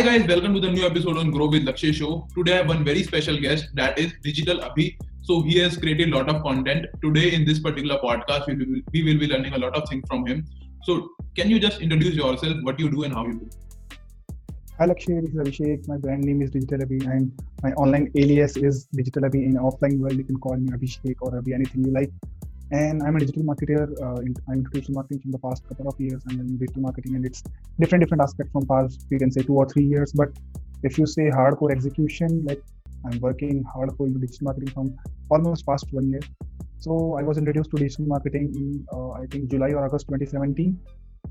Hi guys, welcome to the new episode on Grow with Lakshay show. Today I have one very special guest that is Digital Abhi. So he has created a lot of content. Today in this particular podcast, we will, we will be learning a lot of things from him. So can you just introduce yourself, what you do and how you do? Hi Lakshay, this is Abhishek. My brand name is Digital Abhi and my online alias is Digital Abhi. In offline world, you can call me Abhishek or Abhi, anything you like And I'm a digital marketer. Uh, in, I'm into digital marketing from the past couple of years. I'm in digital marketing and it's different different aspects from past, you can say two or three years. But if you say hardcore execution, like I'm working hardcore into digital marketing from almost past one year. So I was introduced to digital marketing in uh, I think July or August 2017,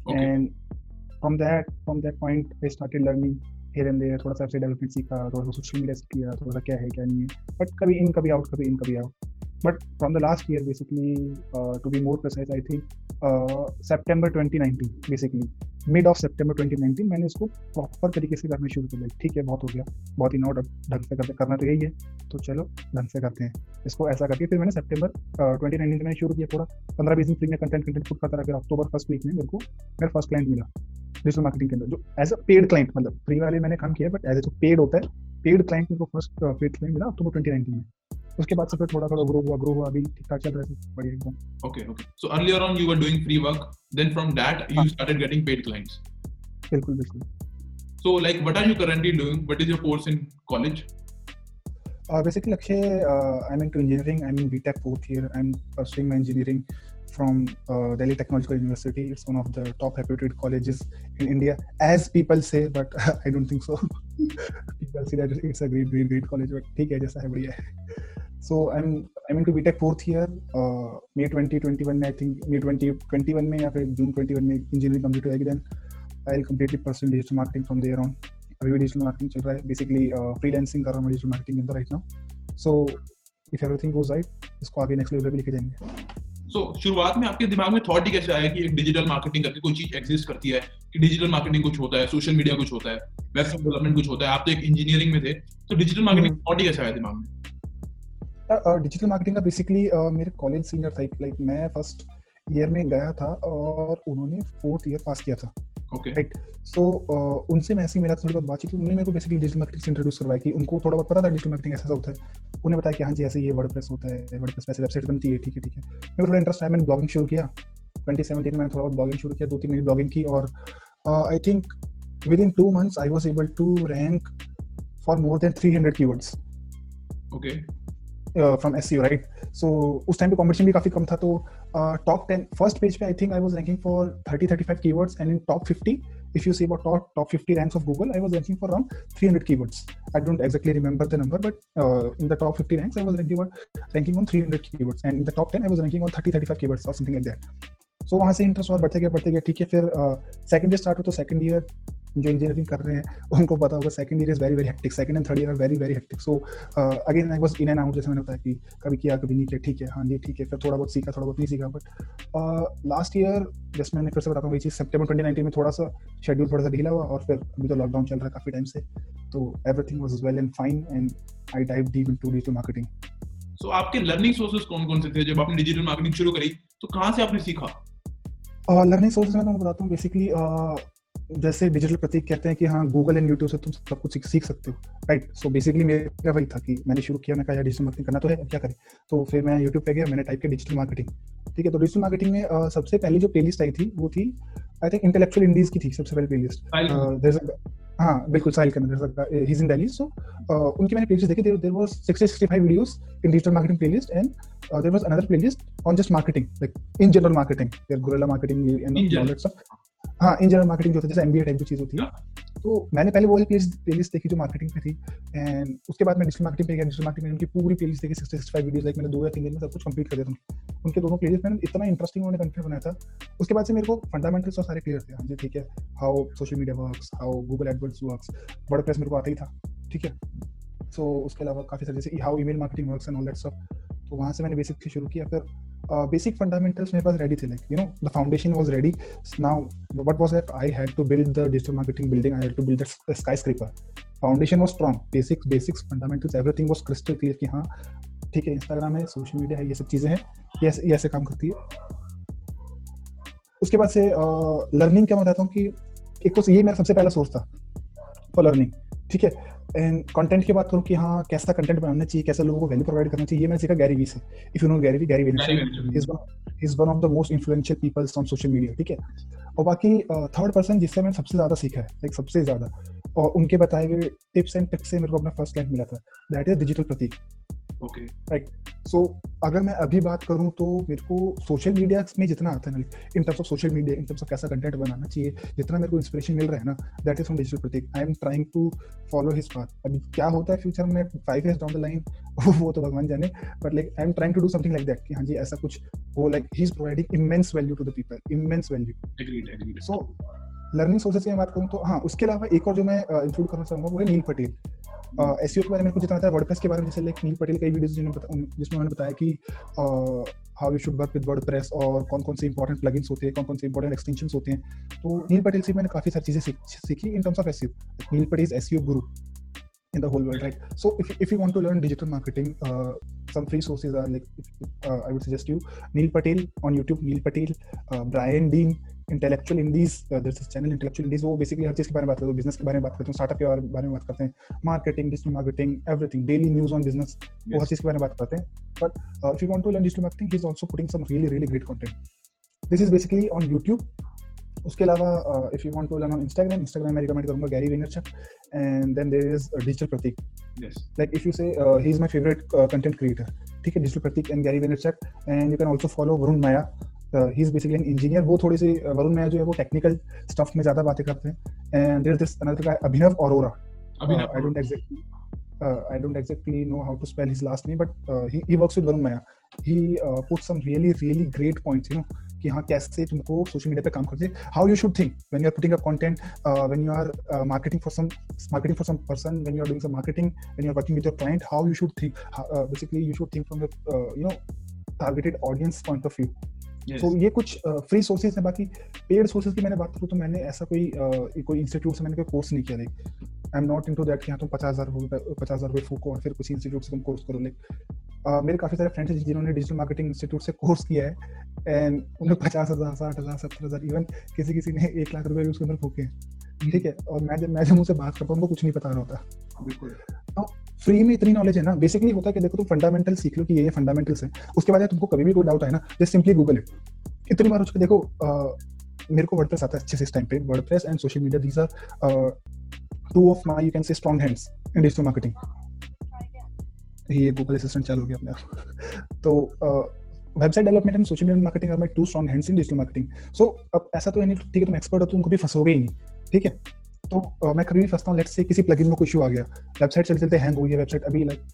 okay. and from that from that point I started learning here and there थोड़ा सा website development सीखा थोड़ा सा social media सीखा थोड़ा सा क्या है क्या नहीं है बट कभी इन कभी आउट कभी इन कभी out But from the last year basically uh, to be more precise i think uh, september 2019 basically. Mid of सितंबर 2019 मैंने इसको प्रॉपर तरीके से करना शुरू कर दिया। ठीक है बहुत हो गया। बहुत ही नॉट ढंग से करते करना तो यही है। तो चलो ढंग से करते हैं। इसको ऐसा करके फिर मैंने सितंबर ट्वेंटी नाइनटीन में शुरू किया पूरा। पंद्रह बीस दिन फ्री में कंटेंट कंटेंट पुट करता रहा। अक्टूबर फ़र्स्ट वीक में मेरे को मेरा फ़र्स्ट क्लाइंट मिला डिजिटल मार्केटिंग के अंदर जो एज अ पेड क्लाइंट मतलब फ्री वाले मैंने काम किया बट एज ए जो पेड होता है पेड क्लाइंट मेरे को फ़र्स्ट पेड क्लाइंट मिला अक्टूबर ट्वेंटी नाइनटीन में। उसके बाद से फिर थोड़ा थोड़ा ग्रो हुआ ग्रो हुआ अभी ठीक ठाक चल रहा है बढ़िया एकदम। Okay okay so earlier on you were doing free work then from that you started getting paid clients बिल्कुल बिल्कुल। So like what are you currently doing what is your course in college basically Lakshya I mean to engineering I mean B fourth year I am pursuing my engineering from Delhi technological university it's one of the top reputed colleges in India as people से but I don't think so people see that it's a great great college but ठीक है जैसा है बढ़िया है। So I'm I'm into BTech fourth year. Uh, May 2021 में I think May 2021 में या फिर June 21 में engineering complete होएगी then I'll completely pursue digital marketing from there on. अभी भी डिजिटल मार्केटिंग चल रहा है बेसिकली फ्रीलांसिंग कर रहा हूँ डिजिटल मार्केटिंग के अंदर right now so if everything goes right इसको आगे नेक्स्ट लेवल पे लेके जाएँगे. सो so, शुरुआत में आपके दिमाग में थॉट ही कैसे आया कि एक डिजिटल मार्केटिंग करके कोई चीज़ एग्जिस्ट करती है? कि डिजिटल मार्केटिंग कुछ होता है सोशल मीडिया कुछ होता है वेबसाइट डेवलपमेंट कुछ होता है? आप तो एक इंजीनियरिंग में थे तो डिजिटल मार्केटिंग थॉट ही कैसे आया दिमाग में? डिजिटल मार्केटिंग का बेसिकली मेरे कॉलेज सीनियर था लाइक मैं फ़र्स्ट ईयर में गया था और उन्होंने फोर्थ ईयर पास किया था। ओके राइट सो उनसे मैं ऐसे ही मेरा थोड़ी बहुत बातचीत उन्होंने मेरे को बेसिकली डिजिटल मार्केटिंग से इंट्रोड्यूस करवाया कि उनको थोड़ा बहुत पता था डिजिटल मार्केटिंग ऐसा होता है। उन्हें बताया कि हाँ जी ऐसे ये वर्डप्रेस होता है वर्डप्रेस पे वेबसाइट बनती है ठीक है ठीक है। मेरे को थोड़ा इंटरेस्ट आया मैंने ब्लॉगिंग शुरू किया। 2017 में मैंने थोड़ा बहुत ब्लॉगिंग शुरू किया दो तीन महीने ब्लॉगिंग की और I think within two months I was able to rank for more than 300 keywords okay from S C right so उस टाइम पे कॉम्पिटिशन भी काफ़ी कम था तो टॉप टेन फ़र्स्ट पेज पे I think I was ranking for thirty thirty five keywords and in top fifty if you see about top top fifty ranks of Google I was ranking for around three hundred keywords I don't exactly remember the number but in the top fifty ranks I was ranking ranking on three hundred keywords and in the top ten I was ranking on thirty thirty five keywords of something at that so वहाँ से interest और बढ़ते गए बढ़ते गए ठीक है, फिर सेकंड ईयर स्टार्ट हो तो सेकंड ईयर जो इंजीनियरिंग कर रहे हैं उनको पता होगा second year is very very hectic second and third year very very hectic so again I was in and out जैसे मैंने बताया कि कभी किया कभी नहीं किया ठीक है हाँ जी ठीक है फिर थोड़ा बहुत सीखा थोड़ा बहुत नहीं सीखा बट लास्ट ईयर जैसे मैंने फिर से बताता हूँ वही चीज़ सेप्टेम्बर ट्वेंटी में थोड़ा सा शेड्यूल थोड़ा सा ढीला हुआ और फिर अभी तो लॉकडाउन चल रहा है काफ़ी टाइम से तो everything was well and fine and I dive deep into digital marketing so आपके लर्निंग सोर्सेज कौन कौन से थे? जब आपने डिजिटल मार्केटिंग शुरू करी तो कहाँ से आपने सीखा? लर्निंग सोर्सेज में तो मैं बताता हूँ बेसिकली जैसे डिजिटल प्रतीक कहते हैं कि हाँ गूगल एंड यूट्यूब से तुम सब कुछ सीख सकते हो राइट सो बेसिकली मेरा वही था कि मैंने शुरू किया मैं कहा यार डिजिटल मार्केटिंग करना तो है क्या करें? तो फिर मैं यूट्यूब पे गया मैंने टाइप किया डिजिटल मार्केटिंग ठीक है तो डिजिटल मार्केटिंग में uh, सबसे पहली जो प्लेलिस्ट आई थी वो थी आई थिंक इंटेलेक्चुअल इंडीज की थी सबसे पहले प्लेलिस्ट हाँ बिल्कुल साहिल करना he is in Delhi so उनकी मैंने प्लेलिस्ट देखी। There was 60 65 videos in digital marketing playlist and there was another playlist on just marketing like in general marketing there guerrilla marketing and all that stuff हाँ in general marketing जो होता है जैसे MBA type की चीज़ होती है तो मैंने पहले वो वाली प्लेलिस्ट प्लेलिस्ट देखी जो मार्केटिंग पे थी एंड उसके बाद मैं डिजिटल मार्केटिंग पे गया डिजिटल मार्केटिंग में उनकी पूरी प्लेलिस्ट देखी sixty six five videos like मैंने दो या तीन दिन में सब कुछ कंप्लीट कर दिया था। उनके दोनों प्लेलिस्ट मैंने इतना इंटरेस्टिंग उन्होंने कंटेंट बनाया था। उसके बाद से मेरे को फंडामेंटल्स और सारे क्लियर थे। हाँ जी ठीक है how social media works how Google AdWords works WordPress मेरे को आता ही था ठीक है। सो उसके अलावा काफ़ी सारे जैसे how email marketing works and all that सब तो वहाँ से मैंने बेसिक शुरू किया। फिर बेसिक फंडामेंटल्स मेरे पास रेडी थे like you know the foundation was ready now what was that I had to build the digital marketing building I to build skyscraper foundation was strong basics basics fundamentals everything was crystal clear कि हाँ ठीक है Instagram है social media है ये सब चीज़ें हैं। ये ऐसे, काम करती है। उसके बाद से लर्निंग uh, क्या बताता हूँ कि एक तो ये मेरा सबसे पहला सोर्स था फॉर लर्निंग ठीक है? एंड कंटेंट की बात करूँ कि हाँ कैसा कंटेंट बनाना चाहिए कैसे लोगों को वैल्यू प्रोवाइड करना चाहिए ये मैंने सीखा गैरी वी से। If you know Gary Vee Gary Vee is one of the most influential peoples on social media ठीक है? और बाकी थर्ड पर्सन जिससे मैंने सबसे ज़्यादा सीखा है लाइक सबसे ज़्यादा और उनके बताए हुए टिप्स एंड टिप्स से मेरे को अपना फ़र्स्ट क्लाइंट मिला था that is digital Prateek okay right so अगर मैं अभी बात करूँ तो मेरे को सोशल मीडिया में जितना आता है ना in terms of social media in terms of कैसा कंटेंट बनाना चाहिए जितना मेरे को इंस्पिरेशन मिल रहा है ना that is from digital Prateek I am trying to follow his path अभी क्या होता है फ्यूचर में five years down the line वो तो भगवान जाने but like I am trying to do something like that कि हाँ जी ऐसा कुछ वो like he is providing immense value to the people immense value so learning sources की बात करूँ तो हाँ उसके अलावा एक और जो मैं इंक्लूड करना चाहूँगा वो है नील पटेल एस के बारे में कुछ जितना आता है वर्डप्रेस के बारे में जैसे लाइक नील पटेल कई वीडियोस जिसमें उन्होंने बताया कि how you should work with WordPress और कौन कौन से इंपॉर्टेंट प्लगइन्स होते हैं कौन कौन से इंपॉर्टेंट एक्सटेंशंस होते हैं। तो नील पटेल से मैंने काफ़ी सारी चीज़ें सीखी in terms of as Neil Patel as guru world, right? So if, if you want to learn digital marketing, uh, some free sources are like uh, I would suggest you Neil Patel on YouTube, Neil Patel, uh, Brian Dean, intellectual indies channel intellectual indies वो basically हर चीज़ के बारे में बात करते हैं business के बारे में बात करते हैं स्टार्टअप के बारे में बात करते हैं marketing digital marketing everything daily news on business वो हर चीज़ के बारे में बात करते हैं। But if you want to learn digital marketing he is also putting some really really great content this is basically on YouTube उसके अलावा if you want to learn on Instagram Instagram में रिकमेंड करूँगा Gary Vaynerchuk and then there is digital Prateek like if you say he is my favourite content creator ठीक है digital Prateek and Gary Vaynerchuk and you can also follow Varun Maya he is basically an engineer वो थोड़ी सी वरुण माया जो है वो technical stuff में ज़्यादा बातें करते हैं। And there this another guy Abhinav Arora I don't exactly uh, I don't exactly know how to spell his last name, but uh, he, he works with Varun Maya. He uh, puts some really, really great points, you know, कि हाँ कैसे तुमको social media पे काम करते how you should think when you are putting up content when you are marketing for some marketing for some person when you are doing some marketing when you are working with your client how you should think basically you should think from you know targeted audience point of तो ये कुछ free sources है बाकी paid sources की मैंने बात करूँ तो मैंने ऐसा कोई uh, कोई इंस्टीट्यूट से मैंने कोई कोर्स नहीं किया like I am not into that कि हाँ तुम पचास हज़ार रुपये पचास हज़ार रुपये फूको और फिर कुछ इंस्टीट्यूट से तुम कोर्स करो लाइक मेरे काफ़ी सारे फ्रेंड्स हैं जिन्होंने डिजिटल मार्केटिंग इंस्टीट्यूट से कोर्स किया है एंड उन्हें पचास हज़ार साठ हज़ार सत्तर हज़ार इवन किसी किसी ने एक लाख रुपये भी उसके अंदर फूके हैं। ठीक है? और मैं जब मैं जब मुझसे बात करता हूँ उनको कुछ नहीं पता रहा होता। बिल्कुल। तो फ्री में इतनी नॉलेज है ना बेसिकली होता है कि देखो तुम फंडामेंटल सीख लो कि ये ये फंडामेंटल्स है। उसके बाद तुमको कभी भी कोई डाउट है ना जस्ट सिंपली गूगल इट इतनी बार उसको देखो मेरे को वर्डप्रेस आता है अच्छे से इस टाइम पे। WordPress and social media these are two of my you can say strong hands in digital marketing ये गूगल असिस्टेंट चालू हो गया अपने तो website development and social media marketing are my two strong hands in digital marketing so अब ऐसा तो नहीं ठीक है तुम एक्सपर्ट हो, तुम कभी फंसोगे ही नहीं। ठीक है? तो uh, मैं कभी भी फंसता हूँ। लेट्स से किसी प्लगइन में कोई इशू आ गया। वेबसाइट चलते चलते हैंग हो गई वेबसाइट अभी लाइक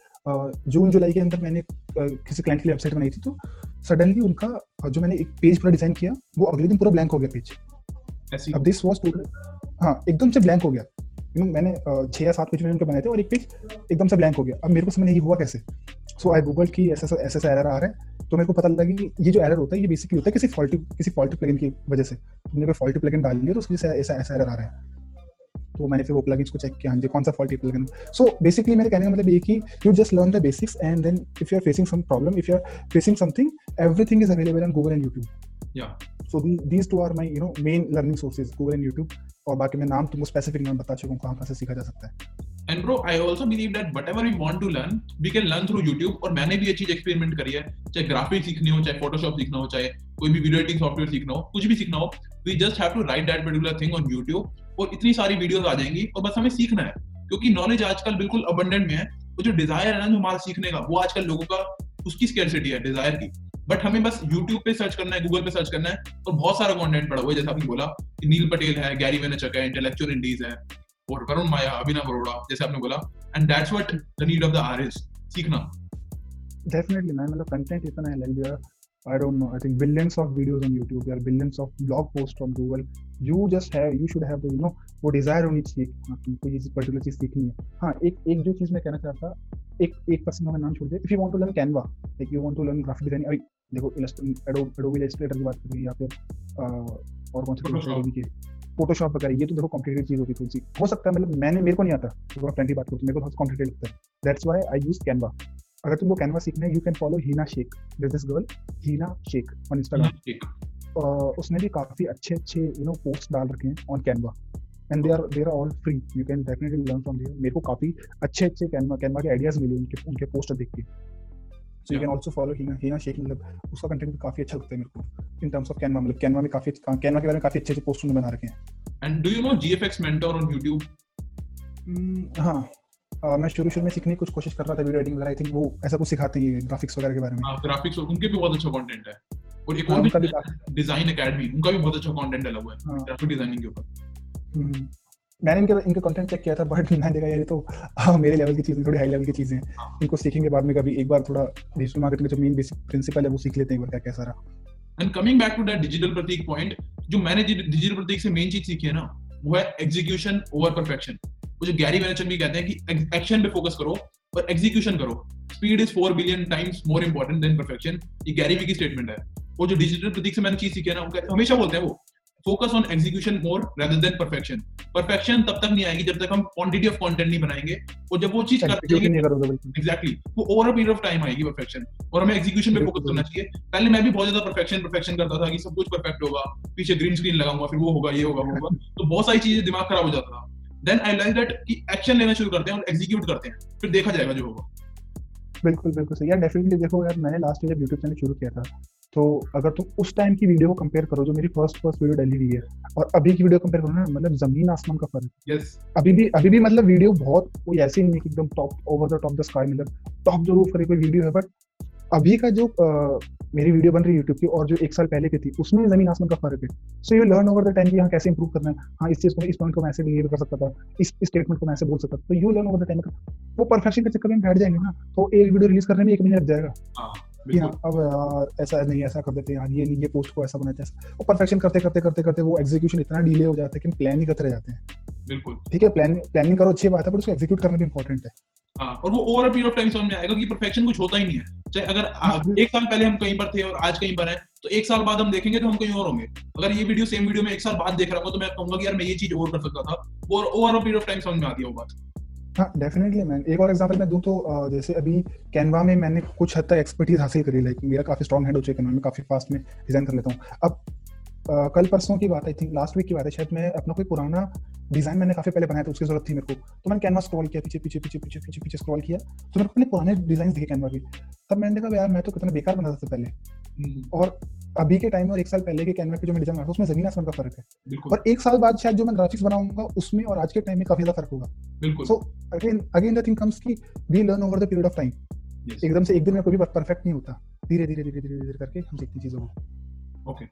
जून जुलाई के अंदर मैंने किसी क्लाइंट के लिए वेबसाइट बनाई थी तो सडनली उनका जो मैंने एक पेज पूरा डिज़ाइन किया वो अगले दिन पूरा ब्लैंक हो गया पेज अब दिस वाज टोटल हाँ एकदम से ब्लैंक हो गया। यू नो मैंने छह या सात पेज मैंने उनके बनाए थे और एक पेज एकदम से ब्लैंक हो गया। अब मेरे को समझ नहीं हुआ कैसे। सो आई गूगल की ऐसा ऐसा ऐसा एरर आ रहा है। तो मेरे को पता लगा कि ये जो एरर होता है ये बेसिकली होता है किसी फॉल्टी किसी फॉल्टी प्लगइन की वजह से। तुमने कोई फॉल्टी प्लगइन डाल लिया तो उसकी ऐसा ऐसा एरर आ रहा है। तो मैंने फिर वो प्लगइन्स को चेक किया हाँ जी कौन सा फॉल्टी प्लगइन सो बेसिकली मेरे कहने का मतलब ये कि you just learn the basics and then if you are facing some problem if you are facing something everything is available on Google and YouTube या so these two are my you know main learning sources Google and YouTube और बाकी मैं नाम तुमको specific नाम बता चुका हूँ कहाँ कहाँ से सीखा जा सकता है। And bro, I also believe that whatever we want to learn, we can learn through YouTube. और मैंने भी ये चीज़ एक्सपेरिमेंट करी है चाहे ग्राफिक सीखनी हो चाहे फोटोशॉप सीखना हो चाहे कोई भी वीडियो एडिटिंग सॉफ्टवेयर सीखना हो कुछ भी सीखना हो we just have to write that particular thing on YouTube और इतनी सारी वीडियोस आ जाएँगी और बस हमें सीखना है, क्योंकि नॉलेज आजकल बिल्कुल अबंडेंट में है। वो जो डिज़ायर है ना, जो हमारा सीखने का, वो आजकल लोगों का, उसकी स्केरसिटी है डिज़ायर की। बट हमें बस यूट्यूब पे सर्च करना है गूगल पे सर्च करना है और बहुत सारा कंटेंट पड़ा हुआ है। जैसा आपने बोला कि नील पटेल है गैरी वेनेचक है इंटेलेक्चुअल इंडीज है और वरुण माया अभिनव अरोड़ा जैसे आपने बोला। And that's what the need of the artist सीखना। डेफिनेटली मैन मतलब कंटेंट इतना है like there I don't know. I think billions of videos on YouTube. There are billions of blog posts on Google. You just have, you should have the, you know, वो desire होनी चाहिए हाँ तुमको ये particular चीज़ सीखनी है। हाँ एक एक जो चीज़ मैं कहना चाहता एक एक पर्सन का मैं नाम छोड़ दिया if you want to learn Canva like you want to learn graphic designing अभी देखो एडोबी इलस्ट्रेटर की बात करें या फिर और कौन सी एडोबी के? फोटोशॉप वगैरह ये तो देखो कॉम्प्लिकेटेड चीज़ होती है थोड़ी सी। हो सकता है मतलब मैंने मेरे को नहीं आता तो फ्रेंड की बात करूँ मेरे को थोड़ा कॉम्प्लिकेटेड लगता है। That's why I use Canva अगर तुमको कैनवा सीखना है you can follow Heena Shaikh this girl Heena Shaikh on Instagram उसने भी काफ़ी अच्छे अच्छे यू नो पोस्ट डाल रखे हैं on Canva and they are they are all free you can definitely learn from there मेरे को काफ़ी अच्छे अच्छे कैनवा कैनवा के आइडियाज़ मिले उनके उनके पोस्टर देख के. So you can also follow Heena Heena Shaikh मतलब उसका कंटेंट भी काफ़ी अच्छा लगता है मेरे को. इन टर्म्स ऑफ़ कैनवा मतलब कैनवा में काफ़ी कैनवा के बारे में काफ़ी अच्छे अच्छे पोस्ट उन्होंने बना रखे हैं. And do you know GFX mentor on YouTube? हाँ. Uh, मैं शुरू शुरू में सीखने की कुछ कोशिश कर रहा था वीडियो एडिटिंग वगैरह आई थिंक वो ऐसा कुछ सिखाते हैं ग्राफिक्स वगैरह के बारे में हाँ ग्राफिक्स उनके भी बहुत अच्छा कंटेंट है और एक हाँ, और भी डिज़ाइन एकेडमी उनका भी बहुत अच्छा कंटेंट डला हुआ है हाँ। ग्राफिक डिज़ाइनिंग के ऊपर हम्म। मैंने इनके इनके कंटेंट चेक किया था बट मैंने देखा यार ये तो हाँ, मेरे लेवल की चीज़ें थोड़ी हाई लेवल की चीज़ें हैं हाँ। इनको सीखेंगे बाद में कभी एक बार थोड़ा डिजिटल मार्केटिंग का जो मेन बेसिक प्रिंसिपल है वो सीख लेते हैं एक बार क्या क्या सारा and coming back to that digital Prateek point जो मैंने डिजिटल प्रतीक से मेन चीज़ सीखी है ना वो है एग्जीक्यूशन ओवर परफेक्शन वो जो गैरी वेनरचंद भी कहते हैं कि एक्शन पे फोकस करो और एग्जीक्यूशन करो। Speed is four billion times more important than perfection ये गैरी वी की स्टेटमेंट है। वो जो डिजिटल प्रतीक से मैंने चीज़ सीखी है ना कहते- हमेशा बोलते हैं वो focus on execution more rather than perfection perfection तब तक नहीं आएगी जब तक हम क्वांटिटी ऑफ़ कंटेंट नहीं बनाएँगे। और जब वो चीज़ एग्जैक्टली वो over a period of time आएगी परफेक्शन और हमें एग्जीक्यूशन पे फोकस करना चाहिए। पहले मैं भी बहुत ज़्यादा परफेक्शन परफेक्शन करता था कि सब कुछ परफेक्ट होगा। पीछे ग्रीन स्क्रीन लगाऊँगा फिर वो होगा ये होगा वो होगा। तो बहुत सारी चीज़ें दिमाग खराब हो जाता था। देन आई लाइक दैट कि एक्शन लेना शुरू करते हैं और एग्जीक्यूट करते हैं। फिर देखा जाएगा जो होगा। बिल्कुल बिल्कुल सही। यार डेफिनेटली देखो यार मैंने लास्ट ईयर यूट्यूब चैनल शुरू किया था तो अगर तुम उस टाइम की वीडियो को कंपेयर करो जो मेरी फ़र्स्ट फ़र्स्ट वीडियो डली हुई है और अभी की वीडियो कंपेयर करो ना मतलब ज़मीन आसमान का फ़र्क। है यस अभी भी अभी भी मतलब वीडियो बहुत कोई ऐसी नहीं है कि एकदम top over the top the sky मतलब टॉप जो रूफ कोई वीडियो है बट अभी का जो मेरी वीडियो बन रही है यूट्यूब की और जो एक साल पहले की थी उसमें ज़मीन आसमान का फ़र्क है। So you learn over the time कि हाँ कैसे इंप्रूव करना है। हाँ इस चीज़ को इस पॉइंट को मैं ऐसे डिलीवर कर सकता था इस स्टेटमेंट को मैं ऐसे बोल सकता था। तो you learn over the time वो परफेक्शन के चक्कर में बैठ जाएँगे ना तो एक वीडियो रिलीज़ करने में एक महीना लग जाएगा। हाँ कि हाँ अब यार ऐसा नहीं ऐसा कर देते हैं यार ये नहीं ये पोस्ट को ऐसा बनाते हैं। वो परफेक्शन करते करते करते करते वो एग्जीक्यूशन इतना डिले हो जाता है कि प्लान ही करते रह जाते हैं। बिल्कुल। ठीक है प्लान प्लानिंग करो अच्छी बात है पर उसको एग्जीक्यूट करना भी इंपॉर्टेंट है। हाँ और वो over a period of time समझ में आएगा कि परफेक्शन कुछ होता ही नहीं है। चाहे अगर एक साल पहले हम कहीं पर थे और आज कहीं पर है तो एक साल बाद हम देखेंगे तो हम कहीं और होंगे। अगर ये वीडियो सेम वीडियो में एक साल बाद देख रहा हूँ तो मैं कहूँगा कि यार मैं ये चीज़ और कर सकता था और ओवर पीरियड ऑफ़ टाइम समझ में आती है वो बात। हाँ डेफिनेटली मैम एक और एग्जांपल मैं दूँ तो जैसे अभी कैनवा में मैंने कुछ हद तक एक्सपर्टीज हासिल करी लाइक मेरा काफ़ी स्ट्रॉन्ग हैंड हो चुके कैनवा में, काफ़ी फास्ट में डिज़ाइन कर लेता हूँ। अब कल परसों की बात आई थिंक लास्ट वीक की बात है शायद मैं अपना कोई पुराना डिज़ाइन मैंने काफ़ी पहले बनाया था उसकी ज़रूरत थी मेरे को। तो मैंने कैनवा स्क्रॉल किया पीछे पीछे पीछे पीछे पीछे पीछे स्क्रॉल किया। तो मेरे को अपने पुराने डिज़ाइन दिखे कैनवा के। तब मैंने देखा यार मैं तो कितना बेकार बना था पहले। हम्म, और अभी के टाइम और एक साल पहले के कैनवा के जो मैं डिज़ाइन बनाता उसमें ज़मीन आसमान का फ़र्क है। और एक साल बाद शायद जो मैं ग्राफिक्स बनाऊँगा उसमें और आज के टाइम में काफ़ी ज़्यादा फ़र्क होगा। So again again the thing comes कि we learn over the period of time एकदम से एक दिन में कोई परफेक्ट नहीं होता। धीरे धीरे धीरे धीरे धीरे करके हम सीखते चीज़ों को। Okay.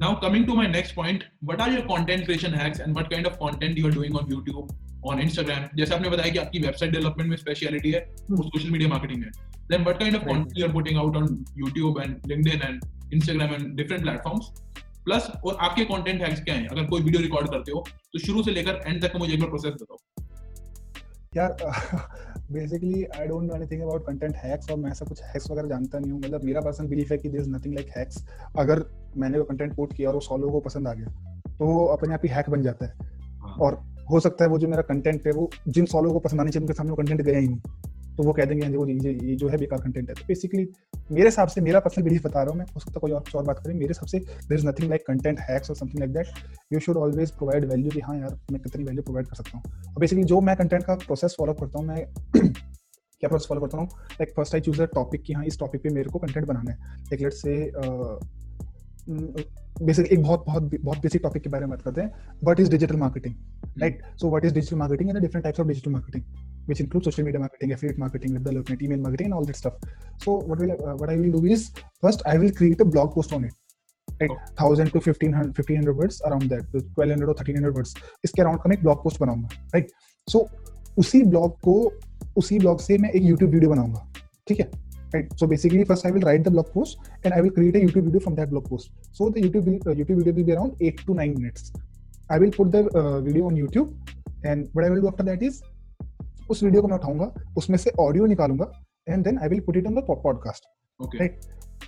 Now coming to my next point, what are your content creation hacks and what kind of content you are doing on YouTube, on Instagram? जैसे आपने बताया कि आपकी वेबसाइट डेवलपमेंट में स्पेशलिटी है वो सोशल मीडिया मार्केटिंग है then what kind of Right. content you are putting out on YouTube and LinkedIn and Instagram and different platforms plus और आपके कंटेंट हैक्स क्या हैं अगर कोई वीडियो रिकॉर्ड करते हो तो शुरू से लेकर एंड तक का मुझे एक बार प्रोसेस बताओ यार basically I don't know anything about content hacks और मैं ऐसा कुछ हैक्स वगैरह जानता नहीं हूँ। मतलब मेरा पर्सनल बिलीफ है कि this is nothing like hacks अगर मैंने वो कंटेंट पोट किया और वो सौ लोगों को पसंद आ गया तो वो अपने आप ही हैक बन जाता है। हाँ। और हो सकता है वो जो मेरा कंटेंट है वो जिन सौ लोगों को पसंद आने चाहिए उनके सामने वो कंटेंट गया ही नहीं। तो वो कह देंगे हाँ ये ये जो है बेकार कंटेंट है। तो बेसिकली मेरे हिसाब से मेरा पर्सनल बिलीफ बता रहा हूँ मैं हो सकता कोई और कुछ और बात करें मेरे हिसाब से there is nothing like content hacks और something like that you should always provide value कि हाँ यार मैं कितनी वैल्यू प्रोवाइड कर सकता हूँ। और बेसिकली जो मैं कंटेंट का प्रोसेस फॉलो करता हूँ मैं क्या प्रोसेस फॉलो करता हूँ? Like first I choose a topic कि हाँ इस टॉपिक पे मेरे को कंटेंट बनाना है। लाइक लेट्स से बेसिक एक बहुत बहुत बहुत बेसिक टॉपिक के बारे में बात करते हैं what is digital marketing right so what is digital marketing and different types of digital marketing which include social media marketing, affiliate marketing, web development, email marketing, and all that stuff. So what will uh, what I will do is first I will create a blog post on it. Right, thousand to fifteen hundred fifteen hundred words around that, twelve hundred or thirteen hundred words. इसके around का मैं एक blog post बनाऊँगा right सो उसी blog को उसी blog से मैं एक यूट्यूब वीडियो बनाऊँगा ठीक है right so basically first i will write the blog post and i will create a youtube video from that blog post so the youtube uh, youtube video will be around 8 to 9 minutes i will put the uh, video on youtube and what i will do after that is उस video को मैं उठाऊँगा उसमें से audio निकालूँगा and then I will put it on the podcast Right.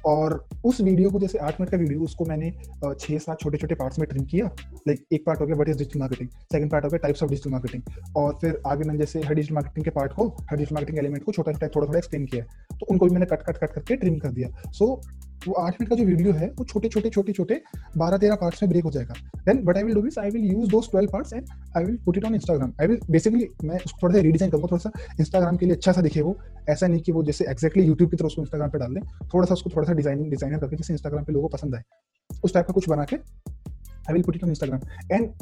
और उस video को जैसे आठ मिनट का वीडियो उसको मैंने छह सात छोटे छोटे पार्ट्स में ट्रिम किया लाइक एक पार्ट हो गया what is digital marketing second part हो गया टाइप्स ऑफ़ डिजिटल मार्केटिंग और फिर आगे मैंने जैसे हर डिजिटल मार्केटिंग के पार्ट को हर डिजिटल मार्केटिंग एलिमेंट को छोटा छोटा थोड़ा थोड़ा एक्सप्लेन किया तो उनको भी मैंने कट कट कट करके ट्रिम कर दिया सो वो आठ मिनट का जो वीडियो है, वो छोटे छोटे छोटे छोटे बारह, तेरह पार्ट्स में ब्रेक हो जाएगा। Then what I will do is I will use those twelve parts and I will put it on Instagram I will basically मैं उसको थोड़ा सा रीडिजाइन करूँगा थोड़ा सा इंस्टाग्राम के लिए अच्छा सा दिखे वो। ऐसा नहीं कि वो जैसे एक्जैक्टली यूट्यूब की तरह उसको इंस्टाग्राम पर डाल दें। थोड़ा सा उसको थोड़ा सा डिज़ाइनिंग डिज़ाइनर करके जैसे इंस्टाग्राम पे लोगों को पसंद आए। उस टाइप का कुछ बना के I will put it on Instagram and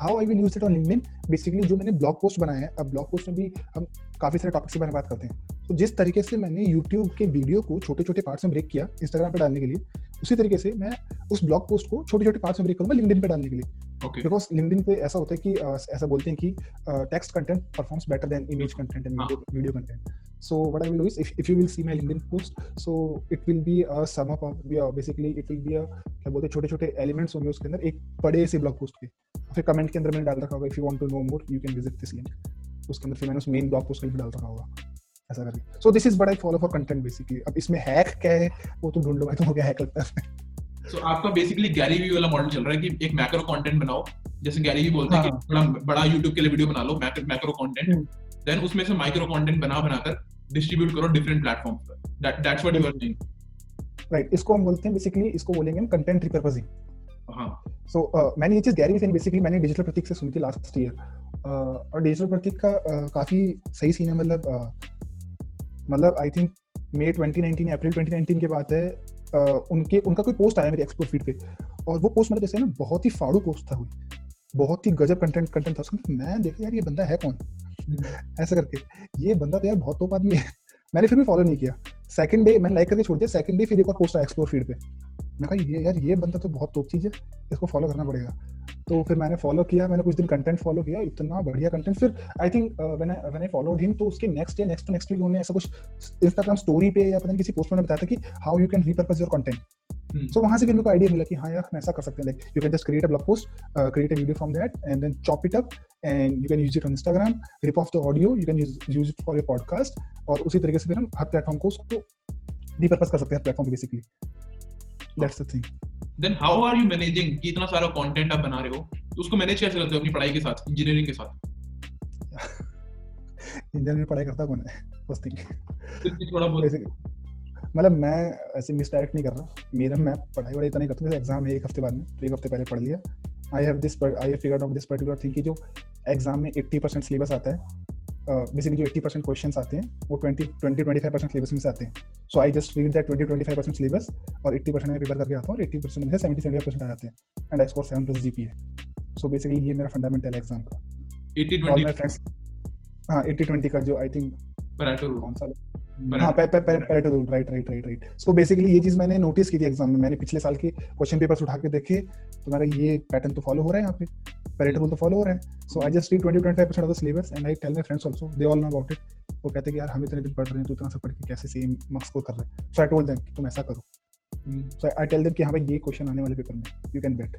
how I will use it on LinkedIn basically जो मैंने ब्लॉग पोस्ट बनाया है अब ब्लॉग पोस्ट में भी हम काफ़ी सारे टॉपिक्स के बारे में बात करते हैं। तो जिस तरीके से मैंने यूट्यूब के वीडियो को छोटे छोटे पार्ट्स में ब्रेक किया इंस्टाग्राम पर डालने के लिए उसी तरीके से मैं उस ब्लॉग पोस्ट को छोटे छोटे पार्ट्स में ब्रेक करूँगा लिंक्डइन पे डालने के लिए। बिकॉज़ लिंक्डइन पे ऐसा होता है कि ऐसा बोलते हैं कि text content performs better than image content and video content so what i will do is if, if you will see my linkedin post so it will be a sum up of yeah, basically it will be a क्या बोलते हैं छोटे छोटे elements होंगे उसके अंदर एक बड़े से ब्लॉग पोस्ट के फिर कमेंट के अंदर मैंने डाल रखा होगा if you want to know more you can visit this link उसके अंदर फिर मैंने उस मेन ब्लॉग पोस्ट का डाल रखा होगा ऐसा करके। So this is but I follow for content basically अब इसमें हैक क्या है वो तुम ढूंढ लो भाई तुमको क्या हैक लगता है। सो so, आपका बेसिकली गैरी वी वाला मॉडल चल रहा है कि एक मैक्रो कंटेंट बनाओ। जैसे गैरी वी बोलते हैं कि हाँ। बड़ा बड़ा YouTube के लिए वीडियो बना लो मैक्रो कंटेंट देन उसमें से माइक्रो कंटेंट बना बनाकर डिस्ट्रीब्यूट करो डिफरेंट प्लेटफॉर्म्स पर। That that's what you are saying right इसको हम बोलते हैं बेसिकली इसको बोलेंगे हम कंटेंट रिपर्पजिंग हाँ। सो मैंने ये चीज़ गैरी वी बेसिकली मैंने डिजिटल प्रतीक से सुनी थी लास्ट ईयर और डिजिटल प्रतीक का काफ़ी सही सीन है मतलब मतलब आई थिंक मई 2019 अप्रैल 2019 के बाद है Uh, उनके उनका कोई पोस्ट आया मेरे एक्सप्लोर फ़ीड पे। और वो पोस्ट मतलब जैसे ना बहुत ही फाड़ू पोस्ट था हुई बहुत ही गजब कंटेंट कंटेंट था उसका। मैं देखा यार ये बंदा है कौन। ऐसा करके। ये बंदा तो यार बहुत टॉप आदमी है। मैंने फिर भी फॉलो नहीं किया। सेकंड डे मैंने लाइक करके छोड़ दिया। सेकंड डे फिर एक और पोस्ट आया एक्सप्लोर फ़ीड पे। मैं कहा, ये यार, ये बंदा तो बहुत टॉप चीज़ है। इसको फॉलो करना पड़ेगा। तो फिर मैंने फॉलो किया। मैंने कुछ दिन कंटेंट फॉलो किया। इतना बढ़िया कंटेंट फिर I think when I when I followed him तो उसके next day next next week उन्होंने ऐसा कुछ इंस्टाग्राम स्टोरी पे या पता नहीं किसी पोस्ट में बताया था कि how you can repurpose your content so वहाँ से फिर मेरे को आइडिया मिला कि हाँ यार हम ऐसा कर सकते हैं। Like you can just create a blog post create a video from that and then chop it up and you can use it on Instagram rip off the audio you can use it for your podcast और उसी तरीके से फिर हम हर platform को उसको repurpose कर सकते हैं platform basically that's the thing then how are you managing कि इतना सारा कंटेंट आप बना रहे हो? तो उसको मैनेज कैसे करते हो अपनी पढ़ाई के साथ इंजीनियरिंग के साथ? इंजीनियरिंग पढ़ाई करता कौन है? फ़र्स्ट थिंग थोड़ा बहुत। मतलब मैं ऐसे मिस डायरेक्ट नहीं कर रहा। मेरा मैं पढ़ाई वढ़ाई तो नहीं करता एग्ज़ाम है एक हफ़्ते बाद में तो एक हफ़्ते पहले पढ़ लिया। I have this I have figured out this particular thing कि जो एग्ज़ाम में 80 परसेंट सिलेबस आता है बेसिकली जो 80 परसेंट क्वेश्चन आते हैं वो 20 20 25 परसेंट सिलेबस में से आते हैं। So I just read that 20 25 percent syllabus और 80 परसेंट में पेपर करके आता हूँ और 80 परसेंट में से 70 75 परसेंट आ जाते हैं। And I score 7 plus GPA so basically ये मेरा फंडामेंटल एग्ज़ाम का 80 20 हाँ 80 20 का जो आई थिंक कौन सा हाँ Pareto rule right right right right so basically ये चीज़ मैंने नोटिस की थी एग्ज़ाम में। मैंने पिछले साल के क्वेश्चन पेपर्स उठा के देखे तो मेरा ये पैटर्न तो फॉलो हो रहा है यहाँ पे। पेरेटो रूल तो फॉलो हो रहा है। So I just read 20 25% of the syllabus and I tell my friends also they all know about it वो कहते हैं कि यार हम इतने दिन पढ़ रहे हैं तो इतना सब पढ़ के कैसे सेम मार्क्स स्कोर कर रहे हैं? सो आई टोल्ड देम कि तुम ऐसा करो. सो आई टेल देम कि हाँ भाई ये क्वेश्चन आने वाले पेपर में यू कैन बेट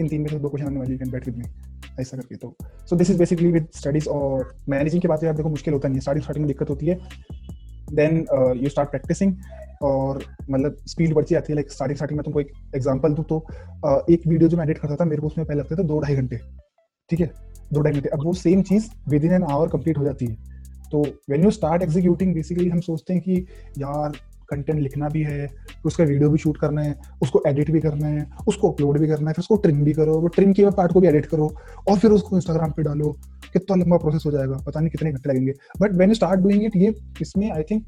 इन तीन में से दो क्वेश्चन आने वाले you can bet with me ऐसा करके तो। So this is basically with studies और मैनेजिंग की बात है आप देखो मुश्किल होता नहीं है। स्टार्टिंग स्टार्टिंग में दिक्कत होती है। देन यू स्टार्ट प्रैक्टिसिंग और मतलब स्पीड बढ़ती जाती है लाइक स्टार्टिंग स्टार्टिंग में तुमको एक एग्जांपल दूँ तो uh, एक वीडियो जो मैं एडिट करता था मेरे को उसमें पहले लगते थे दो ढाई घंटे ठीक है? दो ढाई घंटे। अब वो सेम चीज़ within an hour complete हो जाती है। तो when you start executing basically हम सोचते हैं कि यार कंटेंट लिखना भी है उसका वीडियो भी शूट करना है उसको एडिट भी करना है उसको अपलोड भी करना है फिर उसको ट्रिम भी करो वो ट्रिम किए पार्ट को भी एडिट करो और फिर उसको इंस्टाग्राम पे डालो। कितना लंबा प्रोसेस हो जाएगा, पता नहीं कितने घंटे लगेंगे। But when start doing it ये इसमें आई थिंक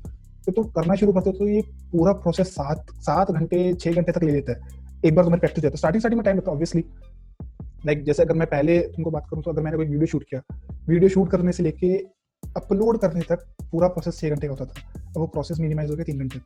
तो तुम करना शुरू करते हो तो ये पूरा प्रोसेस सात सात घंटे, छह घंटे तक ले लेता है। एक बार तुम्हारी प्रैक्टिस जाता है। स्टार्टिंग स्टार्टिंग में टाइम लगता है ऑब्वियसली लाइक जैसे अगर मैं पहले तुमको बात करूँ तो अगर मैंने कोई वीडियो शूट किया वीडियो शूट करने से लेके अपलोड करने तक पूरा प्रोसेस छह घंटे का होता था। अब वो प्रोसेस मिनिमाइज हो गया तीन घंटे।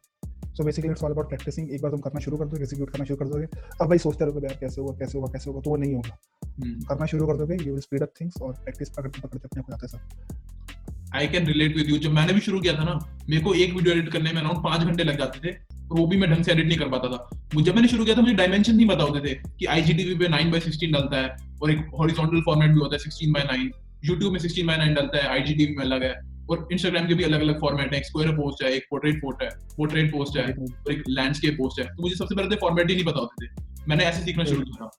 So basically it's all about practising एक बार तुम करना शुरू कर दोगे एग्जीक्यूट करना शुरू कर दोगे। अब भाई सोचते रहोगे यार कैसे होगा कैसे होगा कैसे होगा तो वो नहीं होगा। hmm. करना शुरू कर दोगे you will speed up things और प्रैक्टिस पकड़ते पकड़ते अपने आप हो जाता है सब। I can relate with you जब मैंने भी शुरू किया था ना मेरे को एक वीडियो एडिट करने में अराउंड पाँच घंटे लग जाते थे और वो भी मैं ढंग से एडिट नहीं कर पाता था। जब मैंने शुरू किया था मुझे डायमेंशन नहीं पता होते थे कि आईजीटीवी पे 9 बाय 16 डलता है और एक हॉरिजॉन्टल फॉर्मेट भी होता है 16 बाय 9 YouTube में 16 बाय 9 डलता है आईजीटीवी में अलग है। और इंस्टाग्राम के भी अलग अलग फॉर्मेट है। एक स्क्वायर पोस्ट है एक पोर्ट्रेट पोस्ट है पोर्ट्रेट पोस्ट है और एक लैंडस्केप पोस्ट है। तो मुझे सबसे पहले फॉर्मेट ही नहीं पता होते थे। मैंने ऐसे सीखना शुरू किया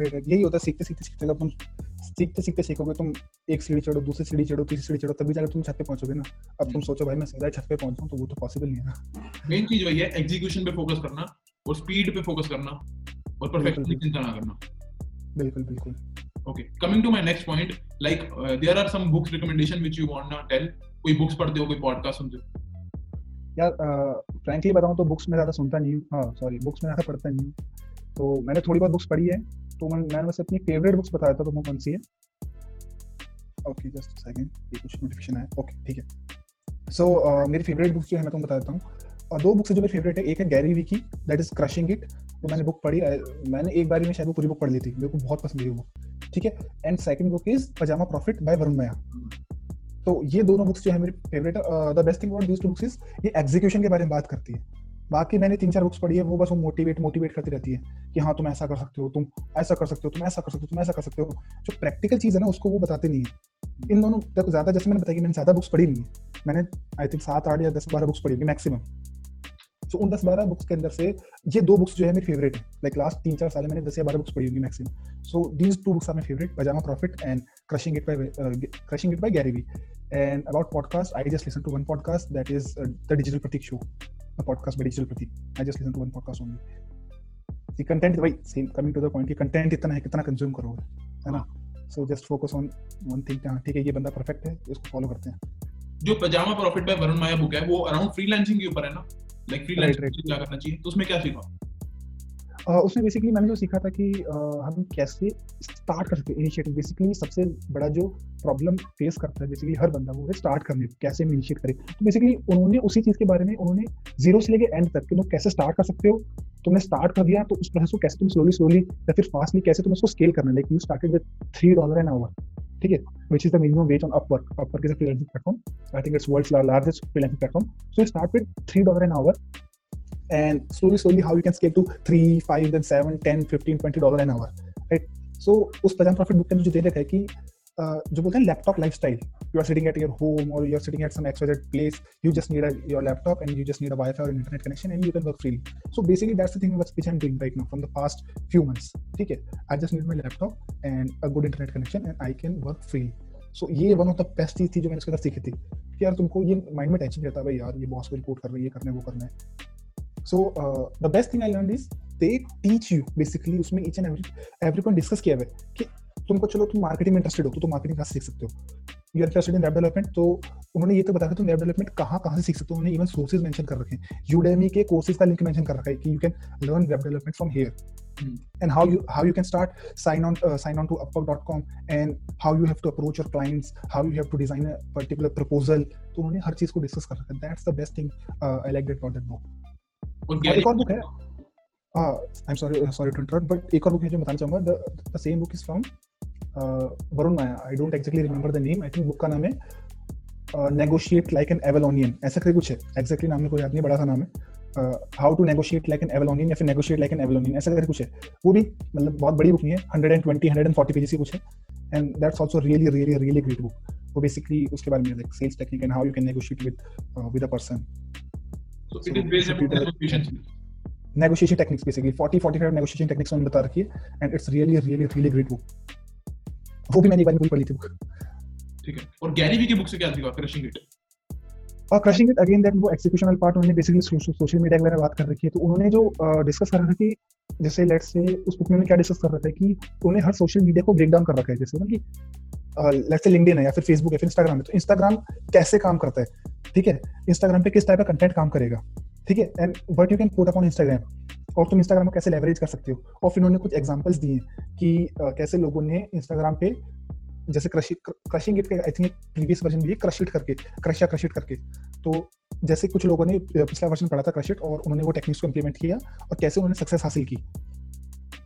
यही होता है सीखते सीखते सीखते जब तुम सीखते सीखते सीखोगे तुम एक सीढ़ी चढ़ो दूसरी सीढ़ी चढ़ो तीसरी सीढ़ी चढ़ो तभी जाकर तुम छत पे पहुंचोगे ना। अब तुम सोचो भाई मैं सीधा छत पे पहुँच तो वो तो पॉसिबल नहीं है। ना मेन चीज़ वही है एग्जीक्यूशन पे फोकस करना और स्पीड पे फोकस करना और परफेक्शन की चिंता ना करना। बिल्कुल बिल्कुल। Okay coming to my next point like uh, there are some books recommendation which you want to tell. कोई बुक्स पढ़ते हो कोई पॉडकास्ट सुनते हो? यार फ्रैंकली बताऊँ तो बुक्स में ज़्यादा सुनता नहीं हूँ। हाँ सॉरी बुक्स में ज़्यादा पढ़ता नहीं हूँ। तो मैंने थोड़ी बहुत बुक्स पढ़ी है तो मैं मैंने बस अपनी फेवरेट बुक्स बताया था तो वो कौन सी है? ओके जस्ट सेकंड ये कुछ नोटिफिकेशन आया। ओके ठीक है। सो so, uh, मेरी फेवरेट बुक्स जो है मैं तुमको बताता हूँ। और दो बुक्स जो मेरी फेवरेट है, एक है गैरी वी की दैट इज़ क्रशिंग इट तो मैंने बुक पढ़ी मैंने एक बार में शायद वो पूरी बुक पढ़ ली थी, मेरे को बहुत पसंद आई वो, ठीक है? And second book is Pajama Profit by Varun Mayya तो ये दोनों बुक्स जो है मेरी favourite the best thing about these two books is ये एग्जीक्यूशन के बारे में बात करती है। बाकी मैंने तीन चार बुक्स पढ़ी है, वो बस वो मोटिवेट मोटिवेट करती रहती है कि हाँ तुम ऐसा कर सकते हो, तुम ऐसा कर सकते हो, तुम ऐसा कर सकते हो, तुम ऐसा कर सकते हो। जो प्रैक्टिकल चीज़ है ना, उसको वो बताते नहीं है। इन दोनों ज़्यादा जैसे मैंने बताया कि मैंने ज़्यादा बुक्स पढ़ी नहीं है। मैंने आई थिंक सात, आठ या दस, बारह बुक्स पढ़ी होगी मैक्सिमम सो उन दस बारह बुक्स के अंदर से ये दो बुक्स जो है मेरे फेवरेट लाइक लास्ट तीन चार साल मैंने दस या बारह बुक्स पढ़ी होगी maximum so these two books are my favourite Pajama Profit and crushing it by crushing it by Gary Vee and about podcast I just listen to one podcast that is the digital Prateek show podcast by digital Prateek I just listen to one podcast only कि content भाई same coming to the point कि content इतना है, कितना consume करो है ना? So just focus on one thing हाँ, ठीक है, ये बंदा परफेक्ट है, इसको फॉलो करते हैं। जो Pajama Profit by Varun Mayya book है, वो अराउंड फ्रीलांसिंग के ऊपर है ना? लाइक फ्रीलांसिंग क्या करना चाहिए? तो उसमें क्या सीखा? उसमें बेसिकली मैंने जो सीखा था कि uh, हम कैसे स्टार्ट कर सकते हैं इनिशिएटिव बेसिकली सबसे बड़ा जो प्रॉब्लम फेस करता है बेसिकली हर बंदा वो है स्टार्ट करने कैसे हम इनिशिएट करें। तो बेसिकली उन्होंने उसी चीज़ के बारे में उन्होंने ज़ीरो से लेके एंड तक कि तुम कैसे स्टार्ट कर सकते हो तुमने स्टार्ट कर दिया तो उस प्रोसेस को कैसे तुम स्लोली स्लोली या फिर फास्टली कैसे तुम उसको स्केल करना like you started with three dollar an hour ठीक है? Which is the minimum wage on Upwork Upwork is a platform I think it's world largest freelancing platform so you start with three dollar an hour and slowly slowly how you can scale to three five then seven ten fifteen twenty dollar an hour right so उस पचास profit book के मुझे दे रखा है कि जो बोलते हैं laptop lifestyle you are sitting at your home और you are sitting at some place you just need your laptop and you just need a wifi और internet connection and you can work free so basically that's thing what speech I right now from the past few months ठीक है? I just need my laptop and a good internet connection and I can work free so ये one of the best चीज़ थी जो मैंने उसके अंदर सीखी थी कि यार तुमको ये माइंड में टेंशन रहता है, भाई यार ये बॉस को रिपोर्ट कर रहे हैं, ये करने वो करना है। So the best thing I learn is they teach you basically उसमें each and every every discuss किया हुआ कि तुमको चलो तुम मार्केटिंग में इंटरेस्टेड हो तो तुम मार्केटिंग क्लास सीख सकते हो? You are interested in web development तो उन्होंने ये तो बताया तुम वेब डेवलपमेंट कहाँ कहाँ से सीख सकते हो? उन्होंने इवन सोर्सेज मेंशन कर रखे हैं। यूडेमी के कोर्सेज का लिंक मेंशन कर रखा है कि you can learn web development from here and how you how you can start sign on uh, sign on to upwork.com and how you have to approach your clients how you have to design a particular proposal. तो उन्होंने हर चीज़ को discuss कर रखा है। That's the best thing I like that about that book एक और book है। I am sorry sorry to interrupt but एक और बुक है जो बताना चाहूँगा। The same book is from Varun Mayya I don't exactly remember the name I think book का नाम है। नेगोशिएट लाइक एन एवलोनियन ऐसा करके कुछ है? एग्जैक्टली नाम में कोई याद नहीं बड़ा सा नाम है। How to negotiate like an Avalonian या फिर नेगोशिएट लाइक एन एवलोनियन ऐसा करके कुछ है? वो भी मतलब बहुत बड़ी बुक नहीं है। Hundred and twenty hundred and forty pages की कुछ है। And that's also really really really great book वो बेसिकली उसके बारे में like sales technique and how you can negotiate with with a person so on negotiation. negotiation techniques basically. 40 45 negotiation techniques उन्होंने बता रखी है। And it's really really really great book. वो भी मैंने एक बार पूरी पढ़ी थी बुक। ठीक है। और गैरी वी की बुक से क्या सीखा क्रशिंग इट और क्रशिंग इट अगेन दैट वो एक्सिक्यूशनल पार्ट उन्होंने बेसिकली सोशल मीडिया के बारे में बात कर रखी है। तो उन्होंने जो डिस्कस कर रखा कि जैसे लेट्स से उस बुक में क्या डिस्कस कर रहा था कि उन्होंने हर सोशल मीडिया को ब्रेक डाउन कर रखा है जैसे ना कि लेट्स से लिंक्डइन है या फिर फेसबुक है फिर इंस्टाग्राम है तो इंस्टाग्राम कैसे काम करता है? ठीक है? इंस्टाग्राम पे किस टाइप का कंटेंट काम करेगा? ठीक है? And what you can put upon Instagram और तुम इंस्टाग्राम को कैसे लेवरेज कर सकते हो? और फिर उन्होंने कुछ एग्जाम्पल्स दिए कि uh, कैसे लोगों ने इंस्टाग्राम पे जैसे crushing it I think previous version भी क्रश इट करके क्रश या क्रश इट करके। तो जैसे कुछ लोगों ने पिछला वर्जन पढ़ा था क्रश इट और उन्होंने वो टेक्निक्स को इम्प्लीमेंट किया और कैसे उन्होंने सक्सेस हासिल की।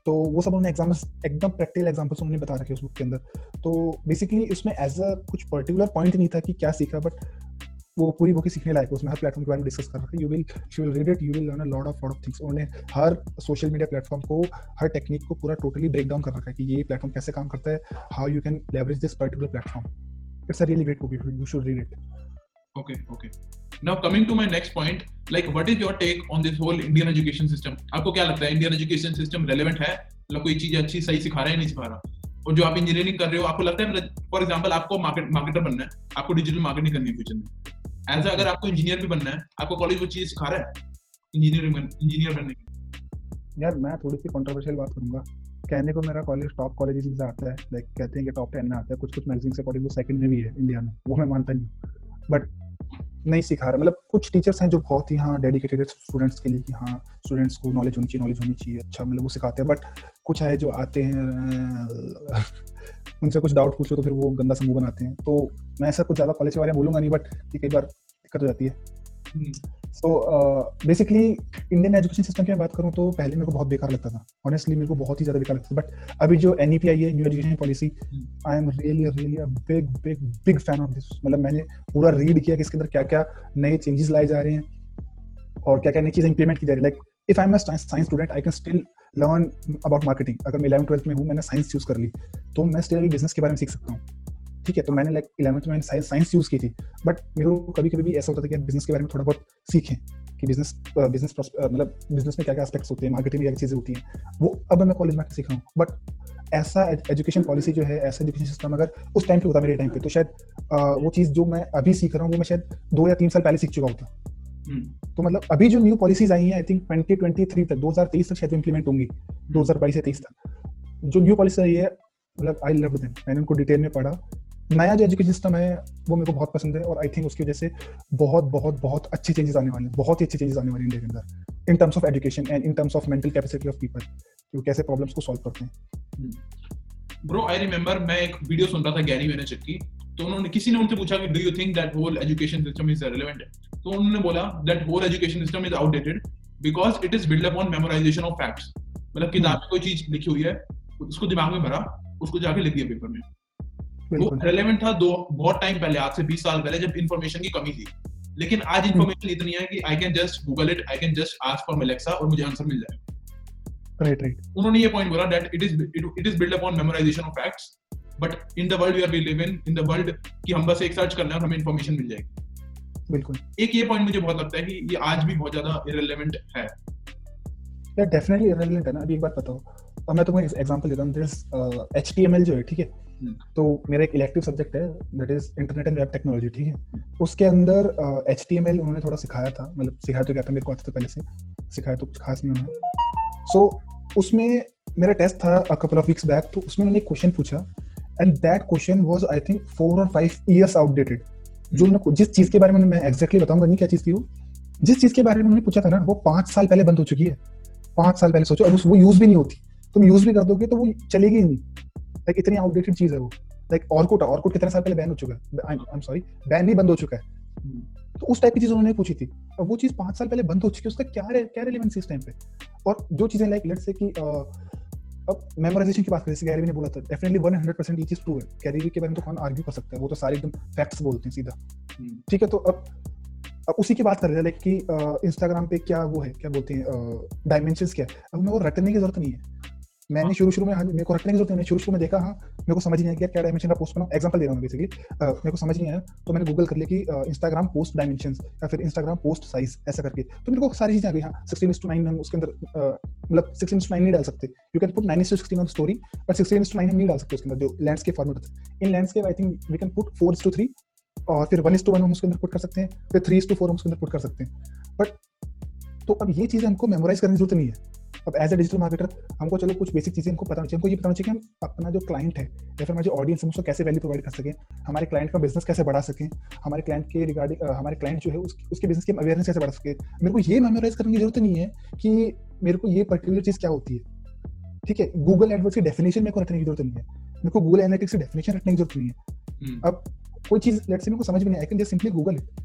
तो वो सब उन्होंने एग्जाम्पल्स एकदम प्रैक्टिकल एग्जाम्पल्स उन्होंने बता रखे उस बुक के अंदर। तो बेसिकली इसमें एज अ कुछ पर्टिकुलर पॉइंट नहीं था कि क्या सीखा बट वो पूरी बुक ही सीखने लायक है। उसमें हर प्लेटफॉर्म के बारे में डिस्कस कर रखा है। You will you will read it you will learn a lot of of things उन्होंने हर सोशल मीडिया प्लेटफॉर्म को, हर टेक्निक को पूरा टोटली ब्रेक डाउन कर रखा है कि ये प्लेटफॉर्म कैसे काम करता है how you can leverage this particular platform it's a really great book you should read it okay okay now coming to my next point like, what is your take on this whole indian education system? आपको क्या लगता है Indian education system relevant है? मतलब कोई चीज़ अच्छी, सही सिखा रहा है नहीं सिखा रहा? और जो आप इंजीनियरिंग कर रहे हो, आपको लगता है फॉर एग्ज़ाम्पल आपको मार्केट मार्केटर बनना है, आपको डिजिटल मार्केटिंग करनी है फ्यूचर में। एज अगर आपको इंजीनियर भी बनना है, आपको कॉलेज वो चीज़ सिखा रहा है इंजीनियरिंग इंजीनियर बनने की यार, मैं थोड़ी सी कंट्रोवर्शियल बात करूँगा। कहने को मेरा कॉलेज टॉप कॉलेज से आता है लाइक कहते हैं कि टॉप टेन में आता है कुछ कुछ मैगजीन अकॉर्डिंग वो सेकंड में भी है इंडिया में, वो मैं मानता नहीं बट नहीं सिखा रहा। मतलब कुछ टीचर्स हैं जो बहुत ही हाँ डेडिकेटेड स्टूडेंट्स के लिए कि हाँ स्टूडेंट्स को नॉलेज होनी चाहिए नॉलेज होनी चाहिए अच्छा मतलब वो सिखाते हैं। बट कुछ है जो आते हैं, उनसे कुछ डाउट पूछो तो फिर वो गंदा समूह बनाते हैं। तो मैं ऐसा कुछ ज़्यादा कॉलेज के बारे में बोलूँगा नहीं बट कई बार दिक्कत हो जाती है। So basically Indian education system की मैं बात करूँ तो पहले मेरे को बहुत बेकार लगता था। ऑनेस्टली मेरे को बहुत ही ज़्यादा बेकार लगता था। बट अभी जो एन ई पी आई है new education policy I am really really a big big big fan of this मतलब मैंने पूरा रीड किया कि इसके अंदर क्या क्या नए चेंजेस लाए जा रहे हैं और क्या क्या नई चीज़ें इंप्लीमेंट की जा रही है। Like if I am science student I can still learn about marketing अगर मैं इलेवन ट्वेल्थ में हूँ मैंने साइंस चूज़ कर ली तो मैं स्टिल बिज़नेस के बारे में सीख सकता हूँ। ठीक है तो मैंने लाइक इलेवंथ में मैंने साइंस यूज़ की थी बट मेरे को कभी कभी भी ऐसा होता था कि बिज़नेस के बारे में थोड़ा बहुत सीखें कि बिज़नेस बिज़नेस मतलब बिज़नेस में क्या क्या एस्पेक्ट्स होते हैं मार्केटिंग में क्या चीज़ें होती हैं वो अब मैं कॉलेज में सीख रहा हूँ बट ऐसा एजुकेशन पॉलिसी जो है ऐसा एजुकेशन सिस्टम अगर उस टाइम पे होता मेरे टाइम पे तो शायद वो चीज़ जो मैं अभी सीख रहा हूँ वो मैं शायद दो या तीन साल पहले सीख चुका होता। हम्म। तो मतलब अभी जो न्यू पॉलिसीज़ आई हैं I think twenty twenty three तक दो हज़ार तेईस तक शायद इंप्लीमेंट होंगी दो हज़ार बाईस या तेईस तक। जो न्यू पॉलिसी आई है मतलब आई लव देम मैंने उनको डिटेल में पढ़ा नया जो एजुकेशन सिस्टम है वो मेरे को बहुत पसंद है और आई थिंक उसकी वजह से बहुत बहुत बहुत अच्छे चेंजेस आने वाले हैं बहुत ही अच्छे चेंजेस आने वाले हैं इंडिया के अंदर in terms of education and in terms of mental capacity of people कि वो कैसे प्रॉब्लम्स को सॉल्व करते हैं। ब्रो आई रिमेंबर मैं एक वीडियो सुन रहा था गैरी वेनरचक की तो उन्होंने किसी ने उनसे पूछा कि do you think that whole education system is relevant तो उन्होंने बोला that whole education system is outdated because it is build upon memorisation of facts मतलब किताब में कोई चीज़ लिखी हुई है उसको दिमाग में भरा उसको जाके लिख दिया पेपर में। वो रेलेवेंट था दो बहुत टाइम पहले आज से 20 साल पहले जब इंफॉर्मेशन की कमी थी। लेकिन आज इंफॉर्मेशन इतनी है कि I can just Google it I can just ask for Alexa और मुझे आंसर मिल जाएगा। राइट राइट उन्होंने ये पॉइंट बोला that it is it is build upon memorisation of facts but in the world we are we live in in the world कि हम बस एक सर्च करना है और हमें इंफॉर्मेशन मिल जाएगी। बिल्कुल। एक ये पॉइंट मुझे बहुत लगता है कि ये आज भी बहुत ज़्यादा इरेलेवेंट है। यार डेफिनेटली इरेलेवेंट है ना। अभी एक बात बताओ। मैं तुम्हें एग्जांपल देता हूँ। दिस एचटीएमएल जो है ठीक है? तो मेरा एक इलेक्टिव सब्जेक्ट है that is internet and web technology ठीक है? उसके अंदर एच टी एम एल उन्होंने थोड़ा सिखाया था मतलब सिखाया तो क्या था मेरे को आता था पहले से सिखाया तो कुछ खास नहीं उन्होंने। सो so, उसमें मेरा टेस्ट था a couple of weeks back तो उसमें उन्होंने एक क्वेश्चन पूछा and that question was I think four और फाइव ईयर्स आउटडेटेड जो उन्होंने जिस चीज़ के बारे में मैं एग्जैक्टली बताऊँगा नहीं क्या चीज़ थी वो? जिस चीज़ के बारे में उन्होंने पूछा था ना वो पाँच साल पहले बंद हो चुकी है। पाँच साल पहले सोचो और वो यूज़ भी नहीं होती। तुम यूज़ भी कर दोगे तो वो चलेगी नहीं। लाइक इतनी आउटडेटेड चीज़ है वो। लाइक ऑर्कुट ऑर्कुट कितने साल पहले बैन हो चुका है? आई एम सॉरी बैन नहीं बंद हो चुका है. तो उस टाइप की चीज़ उन्होंने पूछी थी। और वो चीज़ पाँच साल पहले बंद हो चुकी है। उसका क्या रे, क्या रिलेवेंस इस टाइम पे? और जो चीज़ें लाइक लेट्स से कि अब मेमोराइजेशन की बात करें जैसे गैरी ने बोला था डेफिनेटली 100% ये चीज़ ट्रू है। गैरी के बारे में तो कौन आर्ग्यू कर सकता है? वो तो सारे एकदम फैक्ट्स बोलते हैं सीधा. ठीक है तो अब अब उसी की बात कर रहे हैं लाइक कि इंस्टाग्राम पे क्या वो है? क्या बोलते हैं? डायमेंशंस क्या है? अब मैं वो रटने की ज़रूरत नहीं है। मैंने हाँ। शुरू शुरू में हाँ मेरे को रखने की ज़रूरत नहीं शुरू शुरू में देखा हाँ मेरे को समझ नहीं आया क्या डायमेंशन का पोस्ट बनाऊँ एग्जांपल दे रहा हूँ बेसिकली मेरे को समझ नहीं आया तो मैंने गूगल कर लिया कि इंस्टाग्राम पोस्ट डायमेंशन या फिर इंस्टाग्राम पोस्ट साइज़ ऐसा करके। तो मेरे को सारी चीज़ें आ गई हाँ सिक्सटीन टू नाइन हम उसके अंदर मतलब सिक्सटीन टू नाइन नहीं डाल सकते। You can put nine to sixteen on story but sixteen to nine हम नहीं डाल सकते उसके अंदर जो landscape format in landscape I think we can put four to three और फिर वन इज़ टू वन हम उसके अंदर पुट कर सकते हैं फिर थ्री इज़ टू फोर हम उसके अंदर पुट कर सकते हैं। बट तो अब ये चीज़ें हमको मेमोराइज करने की ज़रूरत नहीं है। अब एज ए डिजिटल मार्केटर हमको चलो कुछ बेसिक चीज़ें हमको पता चाहिए। हमको ये पता चाहिए कि हम अपना जो क्लाइंट है या फिर हमारे जो ऑडियंस है उसको कैसे वैल्यू प्रोवाइड कर सकें हमारे क्लाइंट का बिज़नेस कैसे बढ़ा सकें हमारे क्लाइंट के रिगार्डिंग हमारे क्लाइंट जो है उस, उसके बिज़नेस की अवेयरनेस कैसे बढ़ा सके। मेरे को ये मेमोराइज करने की ज़रूरत नहीं है कि मेरे को ये पर्टिकुलर चीज़ क्या होती है। ठीक है गूगल एडवर्ड्स की डेफिनेशन मेरे को रखने की ज़रूरत नहीं है। मेरे को गूगल एनालिटिक्स की डेफिनेशन रखने की ज़रूरत नहीं है। हम्म। अब कोई चीज़ लेट से मेरे को समझ में नहीं आई can just simply Google it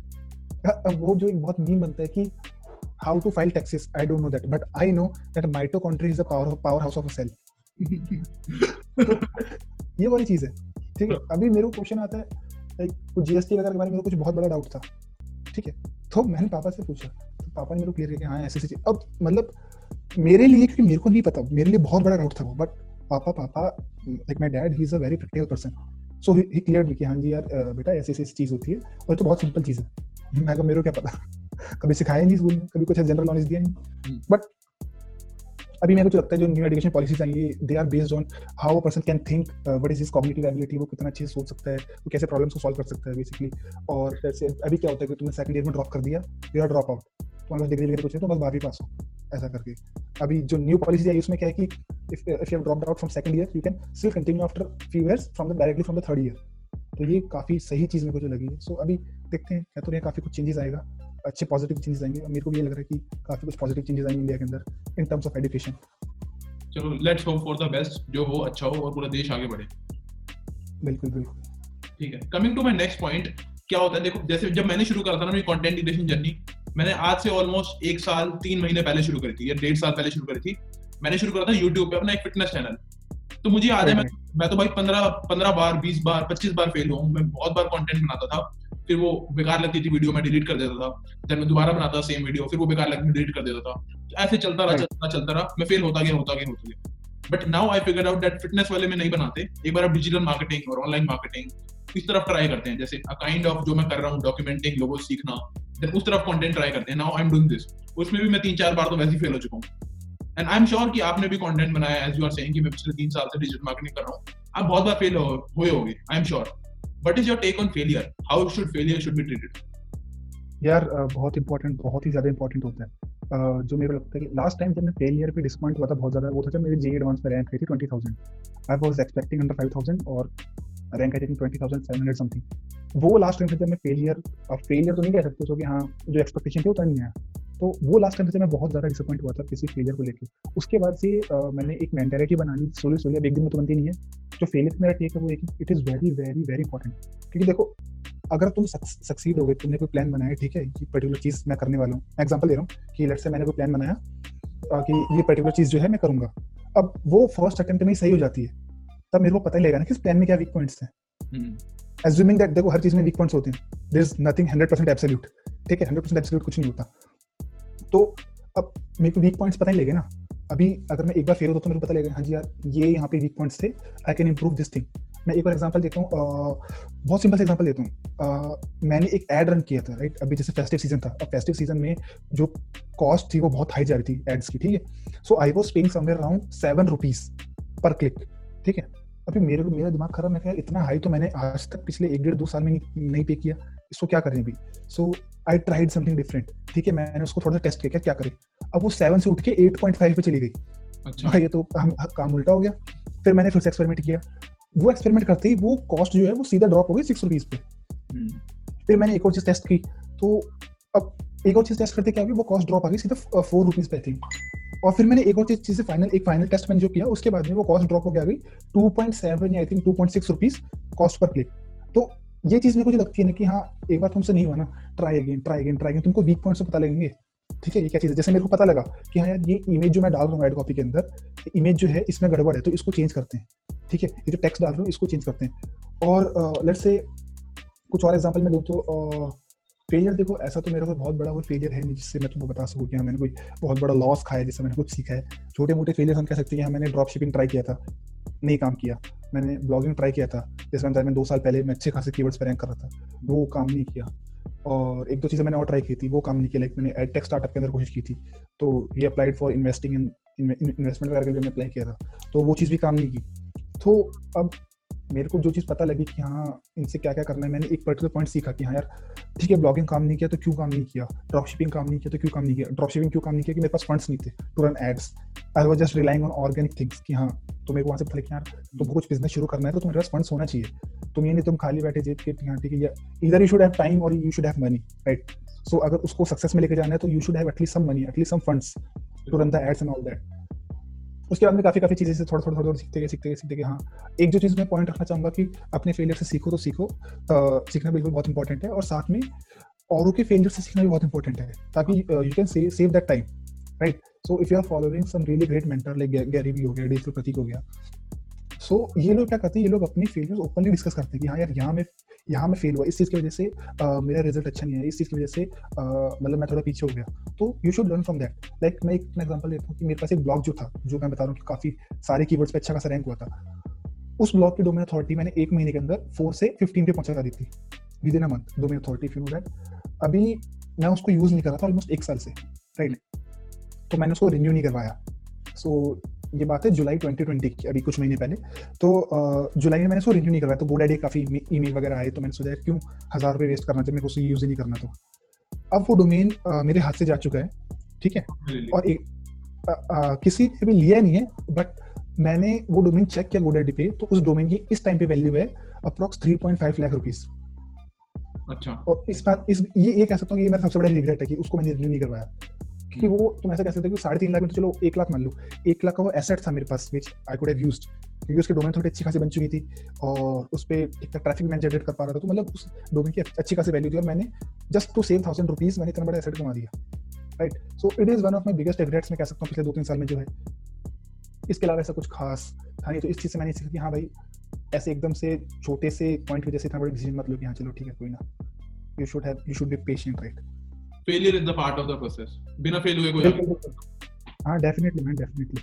अब वो जो एक बहुत मीम बनता है कि how to file taxes i don't know that but i know that mitochondria is the power powerhouse of a cell. ये वाली चीज़ है। ठीक है? अभी मेरे को क्वेश्चन आता है लाइक जीएसटी वगैरह के बारे में कुछ बहुत बड़ा डाउट था। ठीक है? तो मैंने पापा से पूछा। तो पापा ने मेरे को क्लियर किया हाँ ऐसे ऐसी अब मतलब मेरे लिए क्योंकि मेरे को नहीं पता मेरे लिए बहुत बड़ा डाउट था वो बट पापा पापा like my dad he is a very practical person so he clear भी कि हाँ जी यार बेटा ऐसी ऐसी चीज़ होती है और तो बहुत सिंपल चीज़ है। मैं मेरे को क्या पता? कभी सिखाया नहीं स्कूल में, कभी कुछ जनरल नॉलेज दिया नहीं। बट अभी मेरे को लगता है, जो न्यू एजुकेशन पॉलिसीज़ आएँगी they are based on how a person can think what is his cognitive ability वो कितना अच्छे से सोच सकता है, वो कैसे प्रॉब्लम्स को सॉल्व कर सकता है बेसिकली और जैसे अभी क्या होता है कि तुमने सेकंड ईयर में ड्रॉप कर दिया यू आर ड्रॉप आउट तुम्हारे पास डिग्री वगैरह कुछ है तो बस बारहवीं पास हो, ऐसा करके। अभी जो न्यू पॉलिसी आई, उसमें क्या है कि if if you have dropped out from second year you can still continue after few years from the directly from the third year तो ये काफ़ी सही चीज़ मेरे को जो लगी है। सो अभी देखते हैं क्या तो ये काफ़ी कुछ चेंजेस आएगा। अच्छे पॉजिटिव चेंजेस आएँगे। मेरे को भी ये लग रहा है कि काफ़ी कुछ पॉजिटिव चेंजेस आएँगे इंडिया के अंदर इन टर्म्स ऑफ़ एजुकेशन चलो let's hope for the best जो हो अच्छा हो और पूरा देश आगे बढ़े। बिल्कुल बिल्कुल। ठीक है coming to my next point क्या होता है? देखो जैसे जब मैंने शुरू करा था ना मेरी कंटेंट क्रिएशन जर्नी मैंने आज से ऑलमोस्ट एक साल तीन महीने पहले शुरू करी थी या डेढ़ साल पहले शुरू करी थी। मैंने शुरू करा था यूट्यूब पे अपना एक फिटनेस चैनल तो मुझे याद है मैं मैं तो भाई पंद्रह पंद्रह बार बीस बार पच्चीस बार फेल हुआ हूँ। मैं बहुत बार कंटेंट बनाता था। फिर वो बेकार लगती थी वीडियो मैं डिलीट कर देता था। जब मैं दोबारा बनाता सेम वीडियो फिर वो बेकार लगती डिलीट कर देता था। ऐसे चलता रहा चलता रहा चलता रहा। मैं फेल होता गया होता गया होता गया। But now I figure out that fitness वाले में नहीं बनाते। एक बार आप डिजिटल मार्केटिंग और ऑनलाइन मार्केटिंग इस तरफ़ ट्राई करते हैं। जैसे अ काइंड ऑफ़ जो मैं कर रहा हूँ डॉक्यूमेंटिंग लोगों सीखना देन उस तरफ़ कंटेंट ट्राई करते हैं। Now I am doing this उसमें भी मैं तीन चार बार तो वैसे ही फेल हो चुका हूँ। एंड आई एम श्योर कि आपने भी कंटेंट बनाया एज यू आर सेइंग कि मैं पिछले तीन साल से डिजिटल मार्केटिंग कर रहा हूँ। आप बहुत बार फेल हुए होगे I am sure what is your take on failure how should failure should be treated यार बहुत इंपॉर्टेंट बहुत ही ज़्यादा इंपॉर्टेंट होता है। जो मेरे को लगता है कि लास्ट टाइम जब मैं फेलियर पे डिसपॉइंट हुआ था बहुत ज़्यादा, वो था जब मेरी जी एडवांस में रैंक आई थी twenty thousand I was expecting under five thousand और rank I think twenty thousand seven hundred something वो लास्ट टाइम से जब मैं फेलियर फेलियर तो नहीं कह सकते कि हाँ जो एक्सपेक्टेशन थी वो नहीं आया। तो वो लास्ट टाइम से मैं बहुत ज़्यादा डिसअपॉइंट हुआ था किसी फेलियर को लेकर उसके बाद से uh, मैंने एक मेंटेलिटी बना ली सोली सोली अब एक दिन में तो बनती नहीं है। जो फेलियर मेरा टेक है वो एक it is very very very important क्योंकि देखो अगर तुम सक्सीड हो गए तुमने कोई प्लान बनाया ठीक है कि पर्टिकुलर चीज़ मैं करने वाला हूँ। एग्ज़ाम्पल दे रहा हूँ कि लेट से मैंने कोई प्लान बनाया कि ये पर्टिकुलर चीज़ जो है मैं करूँगा। अब वो फ़र्स्ट अटेम्प्ट में ही सही हो जाती है। तब मेरे को पता ही लगेगा ना कि इस प्लान में क्या वीक पॉइंट्स हैं। एज्यूमिंग दैट देखो हर चीज़ में वीक पॉइंट्स होते हैं। There is nothing hundred percent absolute ठीक है हंड्रेड परसेंट एब्सोल्यूट कुछ नहीं होता। तो अब मेरे को वीक पॉइंट्स पता ही लगे ना। अभी अगर मैं एक बार फेल होता तो मेरे को पता लगेगा हाँ जी यार, ये यहाँ पे वीक पॉइंट्स थे I can improve this thing मैं एक बार एग्जांपल देता हूँ बहुत सिंपल से एग्जांपल देता हूँ। मैंने एक एड रन किया था राइट अभी जैसे फेस्टिव सीज़न था। अब फेस्टिव सीज़न में जो कॉस्ट थी वो बहुत हाई जा रही थी एड्स की, ठीक है? So I was paying somewhere around seven rupees per click ठीक है? अभी मेरे को, मेरा दिमाग खराब मैं इतना हाई तो मैंने आज तक पिछले एक डेढ़ दो साल में नहीं पे किया। इसको क्या करें अभी? So I tried something different ठीक है मैंने उसको थोड़ा सा टेस्ट किया क्या करें? अब वो सेवन से उठ के एट पॉइंट फाइव पे चली गई। अच्छा। ये तो काम काम उल्टा हो गया। फिर मैंने फिर से एक्सपेरिमेंट किया। वो एक्सपेरिमेंट करते ही वो कॉस्ट जो है वो सीधा ड्रॉप हो गई सिक्स रुपीज़ पे। हम्म। फिर मैंने एक और चीज़ टेस्ट की। तो अब एक और चीज़ टेस्ट करते क्या वो कॉस्ट ड्रॉप आ गई सीधा फोर रुपीज़ पे थी और फिर मैंने एक और चीज़ से फाइनल एक फाइनल टेस्ट मैंने जो किया उसके बाद में वो कॉस्ट ड्रॉप हो गया गई two point seven I think two point six rupees cost per click तो ये चीज़ मेरे को जो लगती है ना कि हाँ एक बार तुमसे नहीं हुआ ना try again try again try again तुमको वीक पॉइंट से पता लगेंगे। ठीक है, ये क्या चीज़ है? जैसे मेरे को पता लगा कि हाँ यार, ये इमेज जो मैं डाल रहा हूँ एड कॉपी के अंदर इमेज जो है, इसमें गड़बड़ है तो इसको चेंज करते हैं। ठीक है, ये जो टेक्स्ट डाल रहा हूँ, इसको चेंज करते हैं। और लेट्स से कुछ और एग्ज़ाम्पल में दूँ तो फेलियर देखो, ऐसा तो मेरे कोई बहुत बड़ा कोई फेलियर है नहीं जिससे मैं तुमको बता सकूँ कि हाँ मैंने कोई बहुत बड़ा लॉस खाया जिससे मैंने कुछ सीखा है। छोटे मोटे फेलियर हम कह सकते हैं हाँ मैंने ड्रॉप शिपिंग ट्राई किया था, नहीं काम किया। मैंने ब्लॉगिंग ट्राई किया था जैसे मैं दो साल पहले मैं अच्छे खासे कीवर्ड्स पर रैंक कर रहा था, वो काम नहीं किया। और एक दो चीज़ें मैंने और ट्राई की थी, वो काम नहीं किया लाइक मैंने एड टेक स्टार्टअप के अंदर कोशिश की थी। तो ये applied for investing in investment के लिए मैंने अप्लाई किया था। तो वो चीज़ भी काम नहीं की। तो अब मेरे को जो चीज़ पता लगी कि हाँ इनसे क्या क्या करना है, मैंने एक पर्टिकुलर पॉइंट सीखा कि हाँ यार, ठीक है ब्लॉगिंग काम नहीं किया तो क्यों काम नहीं किया? ड्रॉप शिपिंग काम नहीं किया तो क्यों काम नहीं किया? ड्रॉप शिपिंग क्यों काम नहीं किया कि मेरे पास फंड्स नहीं थे? To run ads I was just relying on organic things कि हाँ तो मेरे को वहाँ से पता यार, तुमको कुछ बिज़नेस शुरू करना है तो तुम्हारे पास फंड्स होना चाहिए। तुम ये नहीं, तुम खाली बैठे जेब के यहाँ ठीक है इधर यू शुड हैव टाइम और you should have money right so अगर उसको सक्सेस में लेके जाना है तो you should have at least some money at least some funds to run the ads and all that उसके बाद में काफ़ी काफ़ी चीज़ें से थोड़ा थोड़ा थोड़ा सीखते गए सीखते गए सीखते गए। हाँ एक जो चीज़ मैं पॉइंट रखना चाहूँगा कि अपने फेलियर से सीखो तो सीखो। सीखना बिल्कुल बहुत इंपॉर्टेंट है और साथ में औरों के फेलियर से सीखना भी बहुत इंपॉर्टेंट है, ताकि you can save that time right so if you are following some really great mentor like Gary भी हो गया डिजिटल प्रतीक हो गया सो so, ये लोग क्या करते हैं? ये लोग अपनी फेलियर ओपनली डिस्कस करते हैं कि हाँ यार यहाँ में यहाँ में फेल हुआ इस चीज़ की वजह से uh, मेरा रिज़ल्ट अच्छा नहीं है। इस चीज़ की वजह से मतलब मैं थोड़ा पीछे हो गया। तो you should learn from that like मैं एक एग्ज़ाम्पल देता हूँ कि मेरे पास एक ब्लॉग जो था जो मैं बता रहा हूँ कि काफ़ी सारे कीवर्ड्स पे अच्छा खासा रैंक हुआ था। उस ब्लॉग की डोमेन अथॉरिटी मैंने एक महीने के अंदर फोर से फिफ्टीन पे पहुँचा दी थी। Within a month domain authority if you know that अभी मैं उसको यूज़ नहीं कर रहा था ऑलमोस्ट एक साल से राइट तो मैंने उसको रिन्यू नहीं करवाया। सो ये बात है जुलाई 2020 की अभी कुछ महीने पहले। तो जुलाई में मैंने सो रिन्यू नहीं करवाया? तो गोडाडी काफ़ी ईमेल वगैरह आए तो मैंने सोचा क्यों हज़ार रुपये वेस्ट करना चाहिए मेरे को उसे यूज़ ही नहीं करना तो अब वो डोमेन मेरे हाथ से जा चुका है ठीक है? और एक आ, आ, किसी ने भी लिया नहीं है बट मैंने वो डोमेन चेक किया गोडाडी पे तो उस डोमेन की इस टाइम पे वैल्यू है अप्रोक्स 3.5 लाख रुपीस अच्छा। और इस बात इस ये ये कह सकता हूँ कि मेरा सबसे बड़ा रिग्रेट है कि उसको मैंने रिन्यू नहीं करवाया। क्योंकि वो तुम ऐसा कह सकते हो कि साढ़े तीन लाख में तो चलो एक लाख मान लो। एक लाख का वो एसेट था मेरे पास which I could have used क्योंकि उसके डोमेन थोड़ी अच्छी खासी बन चुकी थी और उस पर एक ट्रैफ़िक मैं जनरेट कर पा रहा था तो मतलब उस डोमेन की अच्छी खासी वैल्यू थी और मैंने just to save thousand rupees मैंने इतना बड़ा एसेट कमा दिया right so it is one of my biggest regrets मैं कह सकता हूँ, पिछले दो तीन साल में जो है। इसके अलावा ऐसा कुछ खास था नहीं तो इस चीज़ से मैंने सीखा कि हाँ भाई, ऐसे एकदम से छोटे से पॉइंट की वजह से इतना बड़ा डिसीज़न मत लो कि हाँ चलो ठीक है, कोई ना। You should have you should be patient right failure is the part of the process बिना फेल हुए कोई हाँ डेफिनेटली मैन डेफिनेटली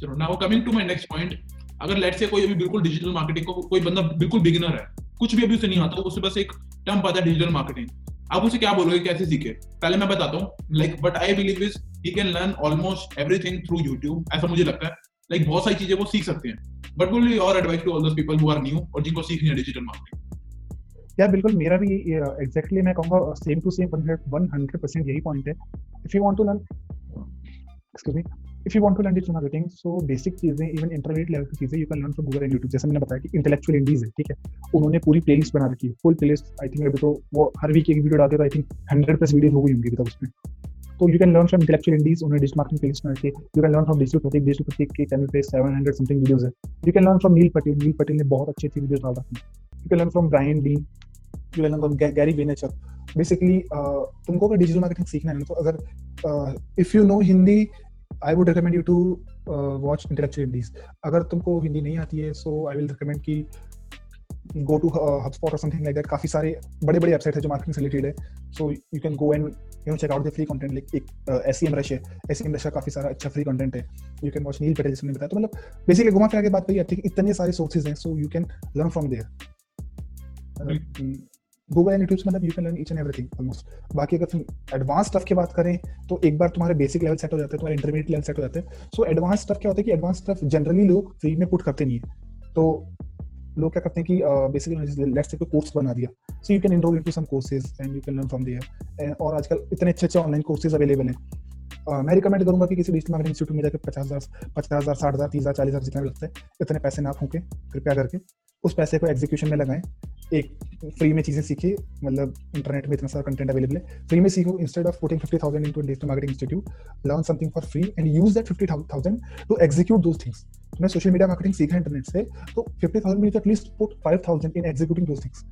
चलो now coming to my next point अगर लेट्स से कोई अभी बिल्कुल डिजिटल मार्केटिंग को कोई बंदा बिल्कुल बिगिनर है कुछ भी अभी उसे नहीं आता उसे बस एक टर्म पता है डिजिटल मार्केटिंग आप उसे क्या बोलोगे कैसे सीखे? पहले मैं बताता हूँ like but I believe is he can learn almost everything through YouTube ऐसा मुझे लगता है. लाइक like, बहुत सारी चीज़ें वो सीख सकते हैं. But will your advice to all those people who are new और जिनको सीखनी है डिजिटल मार्केटिंग या बिल्कुल, मेरा भी एग्जैक्टली मैं कहूँगा सेम टू सेम 100% यही पॉइंट है। If you want to learn me if you want to learn digital marketing so basic चीज़ें इवन इंटरमीडिएट लेवल की चीज़ें you can learn from Google and YouTube जैसे मैंने बताया कि इंटेलेक्चुअल इंडीज है, ठीक है? उन्होंने पूरी प्लेलिस्ट बना रखी है। फुल प्लेलिस्ट आई थिंक अभी तो वो हर वीक एक वीडियो डालते तो आई थिंक 100 प्लस वीडियो हो गई होंगी तक उसमें। तो you can learn from intellectual indies उन्होंने डिजिटल मार्केटिंग प्लेलिस्ट बना रखी you can learn from digital Prateek digital Prateek के चैनल पे 700 समथिंग वीडियोस है। You can learn from Neil Patel Neil Patel ने बहुत अच्छी अच्छी वीडियोस डाल रखी है। You can learn from Brian D Gary Vaynerchuk basically तुमको अगर डिजिटल मार्केटिंग सीखना है तो अगर if you know Hindi I would recommend you to watch intellectual indies अगर तुमको हिंदी नहीं आती है सो आई विल रिकमेंड की गो टू हबस्पॉट और समथिंग लाइक दैट काफ़ी सारे बड़े बड़े वेबसाइट है जो मार्केटिंग से रिलेटेड है. So you can go and you know check out the free content like एक एसईएम रश है. एसईएम रश का काफ़ी सारा अच्छा फ्री कंटेंट है. You can watch Neil Patel जिसने बताया। तो मतलब बेसिकली घुमा फिरा के बात कही है इतने सारे सोर्सेज हैं so you can learn from there Google and YouTube मतलब you can learn each and everything almost बाकी अगर तुम एडवांस स्टफ़ की बात करें तो एक बार तुम्हारे बेसिक लेवल सेट हो जाते हैं, तुम्हारे इंटरमीडिएट लेवल सेट हो जाते हैं। सो एडवांस स्टफ़ क्या होता है कि एडवांस स्टफ़ जनरली लोग फ्री में पुट करते नहीं है। तो लोग क्या करते हैं कि बेसिकली लेट्स से कोई कोर्स बना दिया। So you can enroll into some courses and you can learn from there और आजकल इतने अच्छे अच्छे ऑनलाइन कोर्सेज अवेलेबल हैं मैं रिकमेंड करूँगा कि किसी डिजिटल मार्केटिंग इंस्टीट्यूट में जाकर पचास हज़ार पचास हज़ार, साठ हज़ार, तीस हज़ार, चालीस हज़ार जितना भी लगता है, इतने पैसे ना फूके, कृपया करके उस पैसे को एग्जीक्यूशन में लगाएँ। एक फ्री में चीज़ें सीखिए मतलब इंटरनेट में इतना सारा कंटेंट अवेलेबल है। फ्री में सीखो instead of putting fifty thousand into digital marketing institute learn something for free and use that fifty thousand to execute those things तुमने सोशल मीडिया मार्केटिंग सीखा इंटरनेट से तो फिफ्टी थाउज़ेंड में at least put five thousand in executing those things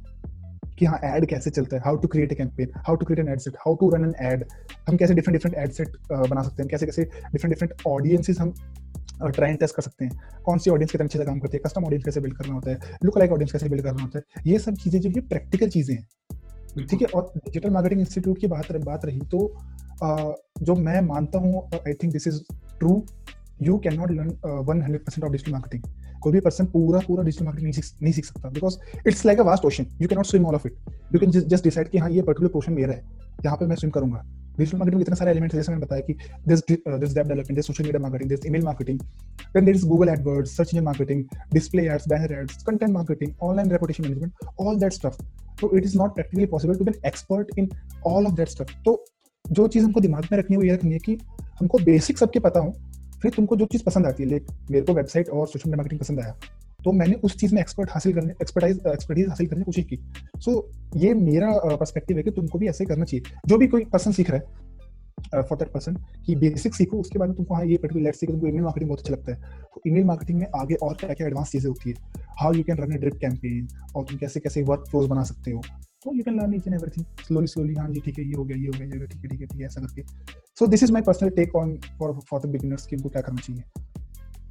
कि हाँ ad कैसे चलता है? How to create a campaign how to create an ad set how to run an ad हम कैसे डिफरेंट डिफरेंट एड सेट बना सकते हैं? कैसे कैसे डिफरेंट डिफरेंट ऑडियंसेस हम ट्राई एंड टेस्ट कर सकते हैं। कौन सी ऑडियंस कितने अच्छे से काम करती है? कस्टम ऑडियंस कैसे बिल्ड करना होता है? लुक लाइक ऑडियंस कैसे बिल्ड करना होता है? ये सब चीज़ें जो ये प्रैक्टिकल चीज़ें हैं ठीक है? और डिजिटल मार्केटिंग इंस्टीट्यूट की बात बात रही तो जो मैं मानता हूँ I think this is true you can not learn one hundred percent of digital marketing कोई भी पर्सन पूरा पूरा डिजिटल मार्केटिंग नहीं सीख नहीं सीख सकता। Because it's like a vast ocean you can not swim all of it you can just decide कि हाँ ये पर्टिकुलर पोर्शन मेरा है। यहाँ पे मैं स्विम करूँगा। डिजिटल मार्केटिंग में इतने सारे एलिमेंट्स जैसे मैंने बताया कि this this web development this social media marketing this email marketing then there is Google AdWords search engine marketing display ads banner ads content marketing online reputation management all that stuff तो it is not practically possible to be expert in all of that stuff तो जो चीज़ हमको दिमाग में रखनी है, वो ये रखनी है कि हमको बेसिक सबके पता हो फिर तुमको जो चीज़ पसंद आती है लाइक मेरे को वेबसाइट और सोशल मीडिया मार्केटिंग पसंद आया तो मैंने उस चीज़ में एक्सपर्ट हासिल करने एक्सपर्टाइज एक्सपर्टीज हासिल करने की कोशिश की। सो so, ये मेरा पर्सपेक्टिव है कि तुमको भी ऐसे करना चाहिए। जो भी कोई पर्सन सीख रहा है फॉर दैट पर्सन कि बेसिक सीखो उसके बाद तुमको हाँ ये पर्टिकुलर लेट्स तुमको ईमेल मार्केटिंग बहुत अच्छा लगता है तो ईमेल मार्केटिंग में आगे और क्या क्या एडवांस चीज़ें होती है? How you can run a drip campaign और तुम कैसे कैसे वर्क फ्लोज बना सकते हो? तो you can learn each and everything slowly slowly हाँ जी ठीक है ये हो गया ये हो गया ये ठीक है ठीक है ठीक है ऐसा करके so this is my personal take on for for the beginners कि उनको क्या करना चाहिए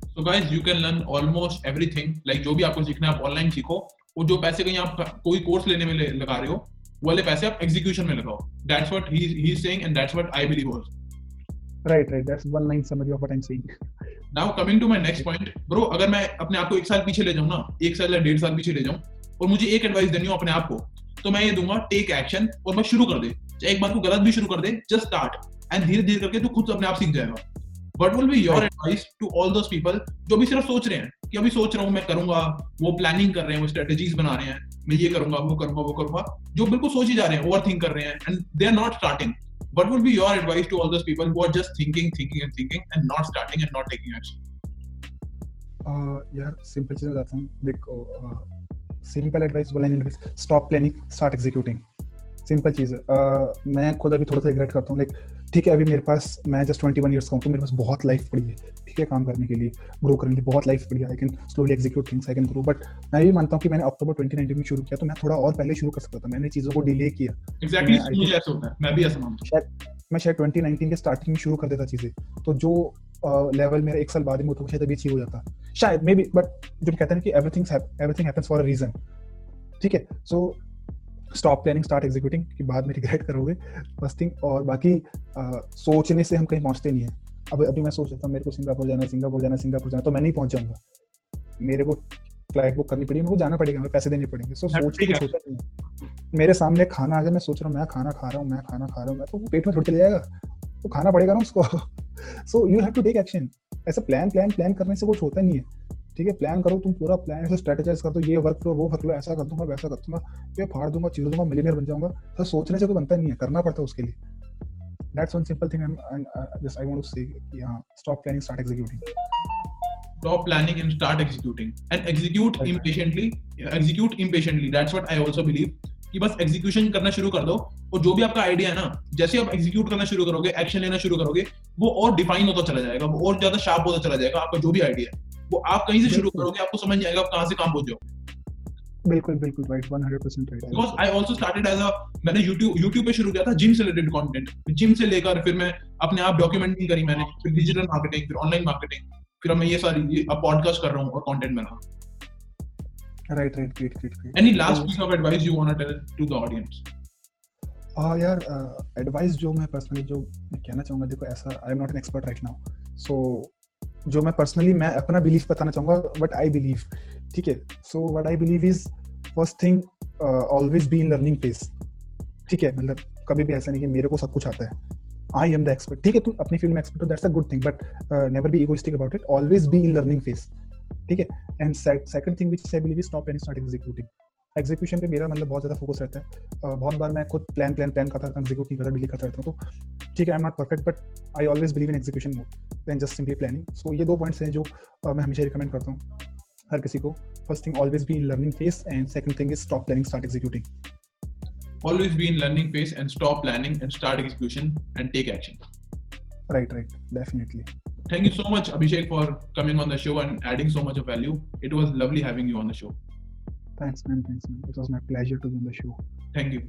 so guys you can learn almost everything like जो भी आपको सीखना है आप ऑनलाइन सीखो। और जो पैसे कहीं आप कोई कोर्स लेने में लगा रहे हो वो वाले पैसे आप एग्जीक्यूशन में लगाओ। That's what he he is saying and that's what I believe also right right that's one line summary of what I am saying now coming to my next point bro अगर मैं अपने आप को एक साल पीछे ले जाऊँ ना एक साल या डेढ़ साल पीछे ले जाऊँ और मुझे एक एडवाइस देनी हो अपने आप को तो मैं ये दूँगा टेक एक्शन और मैं शुरू कर दे। चाहे एक बार को गलत भी शुरू कर दे जस्ट स्टार्ट एंड धीरे धीरे करके तू खुद अपने आप सीख जाएगा। Will be your Right. advice to all those people जो अभी सिर्फ़ सोच रहे हैं कि अभी सोच रहा हूँ मैं करूँगा वो प्लानिंग कर रहे हैं वो स्ट्रेटेजीज बना रहे हैं मैं ये करूँगा वो करूँगा वो करूँगा जो बिल्कुल सोच ही जा रहे हैं ओवर थिंक कर रहे हैं and they are not starting will be your advice to all those people who are just thinking thinking and thinking and not starting and not taking action? Uh, यार सिंपल चीज़ बताता हूँ। देखो simple advice बोला नहीं stop planning start executing simple चीज़ uh, मैं खुद अभी थोड़ा सा रिग्रेट करता हूँ लाइक ठीक है अभी मेरे पास मैं जस्ट ट्वेंटी वन ईयर्स का हूँ तो मेरे पास बहुत लाइफ पड़ी है ठीक है काम करने के लिए ग्रो करने के लिए बहुत लाइफ पड़ी है I can slowly execute things I can grow but मैं भी मानता हूँ कि मैंने अक्टूबर 2019 में शुरू किया तो मैं थोड़ा और पहले शुरू कर सकता था मैंने चीज़ों को डिले किया। होता है मैं भी ऐसा हूँ। मैं शायद 2019 के स्टार्टिंग में शुरू कर देता चीज़ें तो जो लेवल मेरा एक साल बाद में वो शायद अभी अचीव हो जाता। शायद मे बी बट जब कहते हैं कि everything everything happens for a reason ठीक है? So stop planning start executing की बाद में रिग्रेट करोगे फ़र्स्ट थिंग और बाकी uh, सोचने से हम कहीं पहुँचते नहीं है। अब अभी मैं सोच रहा था मेरे को सिंगापुर जाना है सिंगापुर जाना सिंगापुर जाना तो मैं नहीं पहुँच जाऊँगा। मेरे को फ़्लाइट बुक करनी पड़ेगी मेरे को जाना पड़ेगा हमें पैसे देने पड़ेंगे। सो हाँ, सोच के नहीं। मेरे सामने खाना आ जाए मैं सोच रहा हूँ मैं खाना खा रहा हूँ मैं खाना खा रहा हूँ मैं तो पेट में थोड़ी चले जाएगा। तो खाना पड़ेगा ना उसको। So you have to take action ऐसा प्लान प्लान प्लान करने से कुछ होता नहीं है। ठीक है प्लान करो तुम पूरा प्लान ऐसे स्ट्रेटेजाइज कर दो ये वर्क लो वो वर्क लो ऐसा कर दूँगा वैसा कर दूँगा ये फाड़ दूँगा चीज़ दूँगा मिलीनियर बन जाऊँगा। तो सोचने से तो बनता नहीं है करना पड़ता है उसके लिए। That's one simple thing just I want to say कि हाँ stop planning start executing stop planning and start executing. And execute Right. impatiently execute impatiently. That's what i also believe. कि बस एग्जीक्यूशन करना शुरू कर दो। और जो भी आपका आइडिया है ना जैसे आप एग्जीक्यूट करना शुरू करोगे एक्शन लेना शुरू करोगे वो और डिफाइन होता चला जाएगा वो और ज़्यादा शार्प होता चला जाएगा आपका जो भी आइडिया है। वो आप कहीं से शुरू करोगे आपको समझ आएगा आप कहाँ से काम पहुँच बिल्कुल बिल्कुल right 100% right because I also started as a मैंने यूट्यूब यूट्यूब पे शुरू किया था जिम से रिलेटेड कंटेंट जिम से लेकर फिर मैं अपने आप डॉक्यूमेंटिंग करी मैंने फिर डिजिटल मार्केटिंग फिर ऑनलाइन मार्केटिंग फिर मैं ये सारी अब पॉडकास्ट कर रहा हूँ और कंटेंट बना रहा हूँ। Right right great great great Any last piece of advice you want to tell to the audience? हाँ uh, यार एडवाइस uh, जो मैं पर्सनली जो मैं कहना चाहूँगा देखो ऐसा I am not an expert right now so जो मैं पर्सनली मैं अपना बिलीफ बताना चाहूँगा वट आई बिलीव ठीक है? So what I believe is first thing always be in learning phase ठीक है? मतलब कभी भी ऐसा नहीं कि मेरे को सब कुछ आता है। आई एम द एक्सपर्ट ठीक है? तुम अपनी फ़ील्ड में एक्सपर्ट हो that's a good thing but never be egoistic about it always be in learning phase ठीक है? And second thing which I believe stop and start executing execution पे मेरा मतलब बहुत ज़्यादा फोकस रहता है। अ, बहुत बार मैं खुद प्लान प्लान प्लान करता हूँ एग्जीक्यूट नहीं करता डिलीट करता रहता हूँ तो ठीक है I am not perfect but I always believe in execution mode then just simply planning so ये दो पॉइंट्स हैं जो मैं हमेशा रिकमेंड करता हूँ हर किसी को। First thing always be in learning phase and second thing is stop planning start executing Always be in learning phase and stop planning and start execution and take action. Right, right, definitely. Thank you so much, Abhishek, for coming on the show and adding so much of value. It was lovely having you on the show. Thanks, man. Thanks, man. It was my pleasure to be on the show. Thank you.